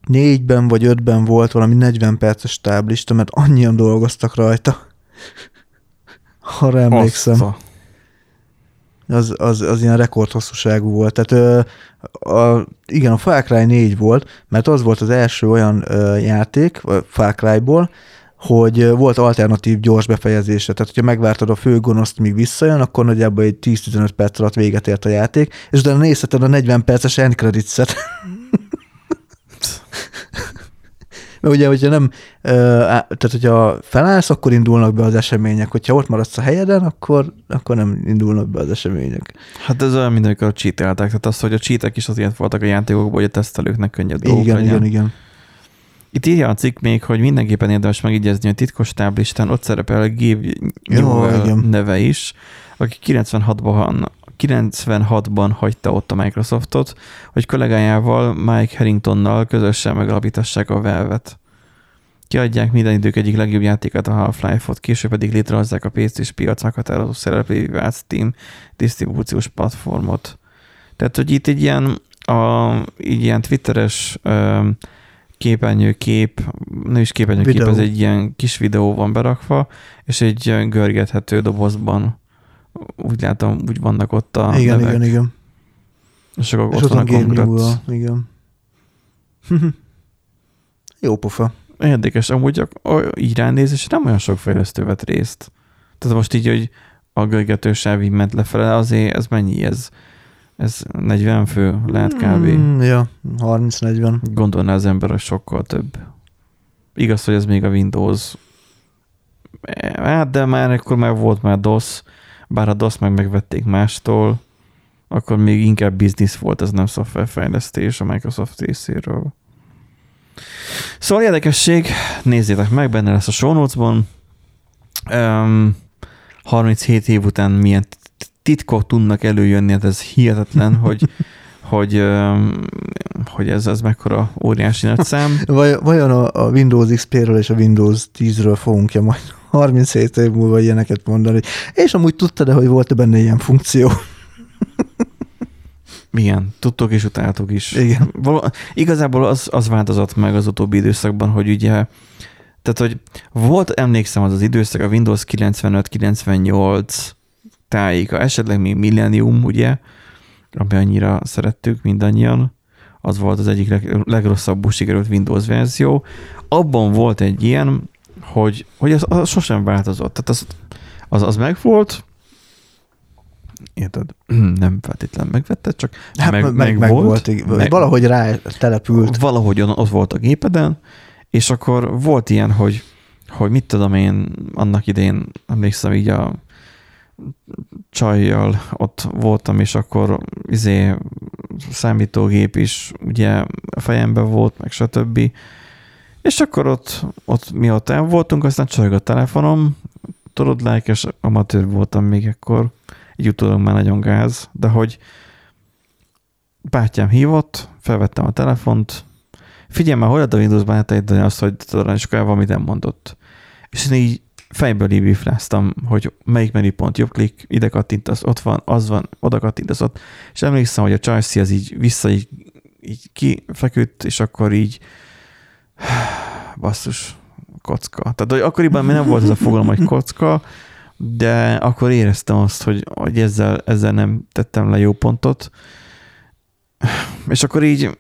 négyben vagy ötben volt valami 40 perces stáblista, mert annyian dolgoztak rajta. Arra emlékszem. Az, az, az ilyen rekordhosszúságú volt. Tehát ö, a, igen, a Far Cry 4 volt, mert az volt az első olyan ö, játék Far Cry-ból, hogy volt alternatív gyors befejezése. Tehát, hogyha megvártad a főgonoszt, míg visszajön, akkor nagyjából egy 10-15 perc alatt véget ért a játék, és utána nézheted a 40 perces end credits-et. Mert ugye, hogyha nem, tehát hogyha felállsz, akkor indulnak be az események. Hogyha ott maradsz a helyeden, akkor, akkor nem indulnak be az események. Hát ez olyan, mint amikor cheateltek. Tehát az, hogy a cheatek is azért voltak a játékokban, hogy a tesztelőknek könnyebb dolgok Igen, igen, igen. Itt írja a cikk még, hogy mindenképpen érdemes megígyezni, hogy titkos táblistán ott szerepel a Gabe Jó, Newell igen. neve is, aki 96-ban 96-ban hagyta ott a Microsoftot, hogy kollégájával Mike Harringtonnal közösen megalapítassák a Valve-et. Kiadják minden idők egyik legjobb játékát a Half-Life-ot, később pedig létrehozzák a PC-s piac meghatározó szereplői vált Steam disztribúciós platformot. Tehát, hogy itt egy ilyen, a, így ilyen twitteres ö, képernyő kép, nem is képernyő kép, Videó. ez egy ilyen kis videó van berakva, és egy görgethető dobozban úgy látom, úgy vannak ott a igen, nevek. igen, igen. És akkor És ott ott van a. Newell, igen. Jó pofa. Érdekes, amúgy ak- a- így ránézés nem olyan sok fejlesztő vett részt. Tehát most így, hogy a görgető sáv így ment lefele, azért ez mennyi ez? Ez 40 fő lehet kb. Mm, ja, 30-40. Gondolná az ember, hogy sokkal több. Igaz, hogy ez még a Windows. Hát, de már akkor már volt már DOS, bár a DOS meg megvették mástól, akkor még inkább biznisz volt, ez nem szoftverfejlesztés a Microsoft részéről. Szóval érdekesség, nézzétek meg, benne lesz a show notes-ban. Um, 37 év után milyen titkok tudnak előjönni, hát ez hihetetlen, hogy, hogy, hogy ez, ez mekkora óriási nagy szám. Vaj, vajon a, a Windows XP-ről és a Windows 10-ről fogunk ja majd 37 év múlva ilyeneket mondani. És amúgy tudtad-e, hogy volt-e benne ilyen funkció? Igen, tudtok és utáltok is. Igen. Val- igazából az, az változott meg az utóbbi időszakban, hogy ugye, tehát hogy volt, emlékszem az az időszak, a Windows 95-98 tájéka, esetleg még Millennium, ugye, ami annyira szerettük mindannyian, az volt az egyik leg, legrosszabbul sikerült Windows verzió. Abban volt egy ilyen, hogy, hogy az, az sosem változott. Tehát az, az, az megvolt, érted? Nem feltétlenül megvetted, csak Hát meg, meg, meg, meg volt, volt, meg- valahogy rá települt. valahogy ott volt a gépeden, és akkor volt ilyen, hogy, hogy mit tudom én, annak idén emlékszem így a csajjal ott voltam, és akkor izé számítógép is ugye a fejemben volt, meg stb. És akkor ott, ott mi ott el voltunk, aztán csörög a telefonom, tudod, lelkes amatőr voltam még akkor, így utólag már nagyon gáz, de hogy bátyám hívott, felvettem a telefont, figyelj már, lehet a Windows-ban? Átejteni azt, hogy tudod, és akkor valamit nem mondott. És én így fejből így bifráztam, hogy melyik menüpont jobb klik, ide kattintasz, ott van, az van, oda kattintasz ott, és emlékszem, hogy a Csajci az így vissza, így, így kifeküdt, és akkor így basszus, kocka. Tehát, hogy akkoriban még nem volt ez a fogalom, hogy kocka, de akkor éreztem azt, hogy, hogy ezzel, ezzel nem tettem le jó pontot. És akkor így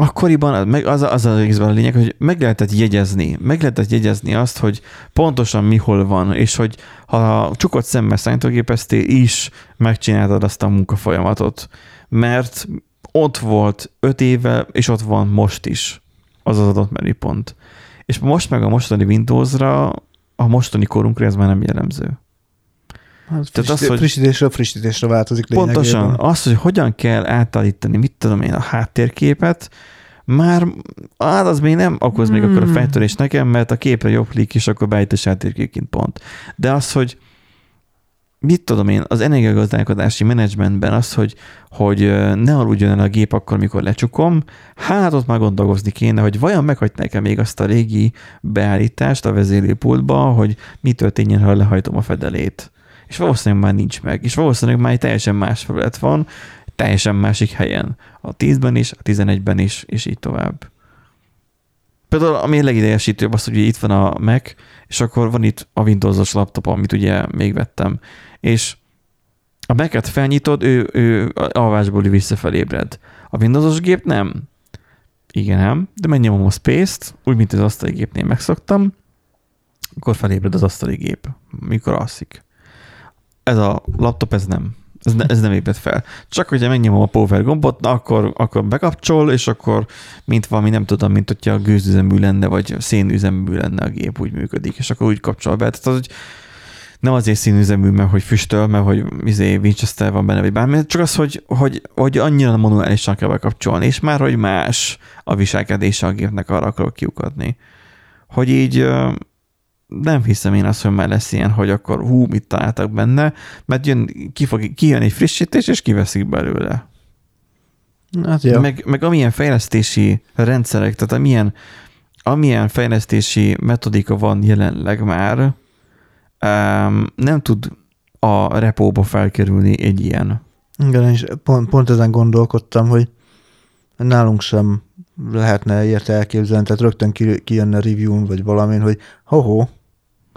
akkoriban az, az az egészben a lényeg, hogy meg lehetett jegyezni, meg lehetett jegyezni azt, hogy pontosan mi hol van, és hogy ha csukott szemmel számítógépeztél is, megcsináltad azt a munkafolyamatot. Mert ott volt öt éve, és ott van most is az az adott menüpont. És most meg a mostani Windowsra, a mostani korunkra ez már nem jellemző. Hát Tehát az, hogy- frissítésről frissítésre változik lényegében. Pontosan az, hogy hogyan kell átállítani, mit tudom én, a háttérképet, már hát az még nem okoz még akkor a Hmm. fejtörés nekem, mert a képre jobb klik, és akkor beállítás háttérképként pont. De az, hogy mit tudom én, az energiagazdálkodási menedzsmentben az, hogy, hogy ne aludjon el a gép akkor, mikor lecsukom, hát ott már gondolkozni kéne, hogy vajon meghagyták-e még azt a régi beállítást a vezérlőpultba, hogy mi történjen, ha lehajtom a fedelét. És valószínűleg már nincs meg, és valószínűleg már egy teljesen más felület van, teljesen másik helyen. A 10-ben is, a 11-ben is, és így tovább. Például ami legidegesítőbb az, hogy itt van a Mac, és akkor van itt a Windows-os laptop, amit ugye még vettem, és a Mac-et felnyitod, ő, ő alvásból visszafelé ébred. A Windows-os gép nem. Igen, nem, de megnyomom a Space-t, úgy, mint az asztali gépnél megszoktam, akkor felébred az asztali gép, mikor alszik. Ez a laptop, ez nem. Ez, ne, ez nem ébred fel. Csak hogyha megnyomom a power gombot, akkor, akkor bekapcsol, és akkor mint valami, nem tudom, mint hogyha gőzüzemű lenne, vagy szénüzemű lenne a gép, úgy működik, és akkor úgy kapcsol be. Tehát az, hogy nem azért színüzemű, mert hogy füstöl, mert hogy izé Winchester van benne, vagy bármi, csak az, hogy, hogy, hogy annyira manuálisan kell bekapcsolni, és már hogy más a viselkedése a gépnek, arra akarok kiukadni. Hogy így nem hiszem én azt, hogy már lesz ilyen, hogy akkor hú, mit találtak benne, mert jön, ki fog, kijön egy frissítés, és kiveszik belőle. Hát jó. Meg, meg amilyen fejlesztési rendszerek, tehát amilyen, amilyen fejlesztési metodika van jelenleg már, um, nem tud a repóba felkerülni egy ilyen. Igen, és pont, pont ezen gondolkodtam, hogy nálunk sem lehetne érte elképzelni, tehát rögtön kijönne review vagy valamin, hogy ho-ho,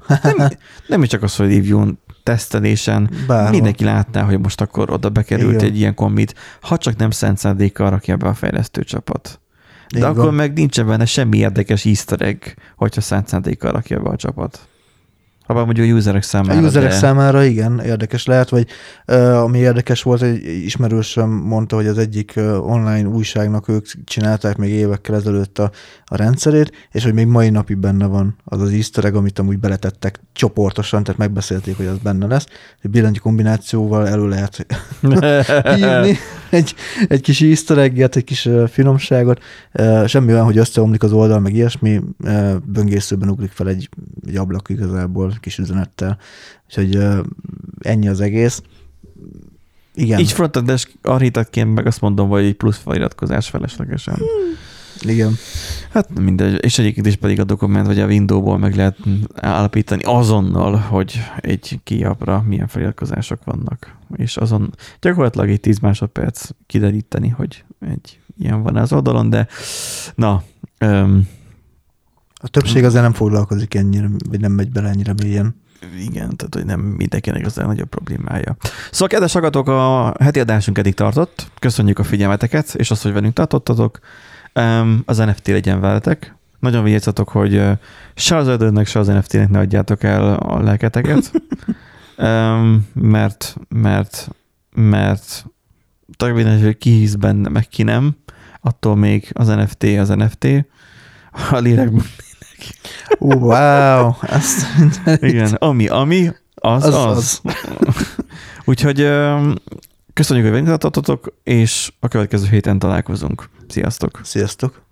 nem, nem csak az, hogy review tesztelésen Bárhol. mindenki látná, hogy most akkor oda bekerült Igen. egy ilyen kombit, ha csak nem szent szándékkal rakja be a fejlesztő csapat. De Igen. akkor meg nincsen benne semmi érdekes easter egg, hogyha szent szándékkal rakja be a csapat. Abban mondjuk a userek számára. A userek de... számára igen, érdekes lehet, vagy uh, ami érdekes volt, egy ismerősöm mondta, hogy az egyik uh, online újságnak ők csinálták még évekkel ezelőtt a, a rendszerét, és hogy még mai napig benne van az az easter egg, amit amúgy beletettek csoportosan, tehát megbeszélték, hogy az benne lesz. Egy billentyű kombinációval elő lehet hívni egy, egy kis easter egg egy kis uh, finomságot. Uh, semmi olyan, hogy összeomlik az oldal, meg ilyesmi, uh, böngészőben ugrik fel egy, egy ablak igazából kis üzenettel. Úgyhogy ennyi az egész. Igen. Így frontendes architektként meg azt mondom, hogy egy plusz feliratkozás feleslegesen. Hmm. Igen. Hát mindegy, és egyébként is pedig a dokument, vagy a Windows-ból meg lehet állapítani azonnal, hogy egy kiapra milyen feliratkozások vannak. És azon gyakorlatilag egy 10 másodperc kideríteni, hogy egy ilyen van az oldalon, de na, um, a többség azért nem foglalkozik ennyire, vagy nem megy bele ennyire mélyen. Igen, tehát hogy nem mindenkinek az a nagyobb problémája. Szóval, kedves hallgatók, a heti adásunk eddig tartott. Köszönjük a figyelmeteket, és azt, hogy velünk tartottatok. Az NFT legyen veletek. Nagyon vigyázzatok, hogy se az ödönnek, se az NFT-nek ne adjátok el a lelketeket. mert, mert, mert talán hogy ki hisz benne, meg ki nem, attól még az NFT az NFT. A lélekben Uh, wow! Azt Igen, ami, ami, az az. az. Úgyhogy köszönjük, hogy velünk és a következő héten találkozunk. Sziasztok! Sziasztok!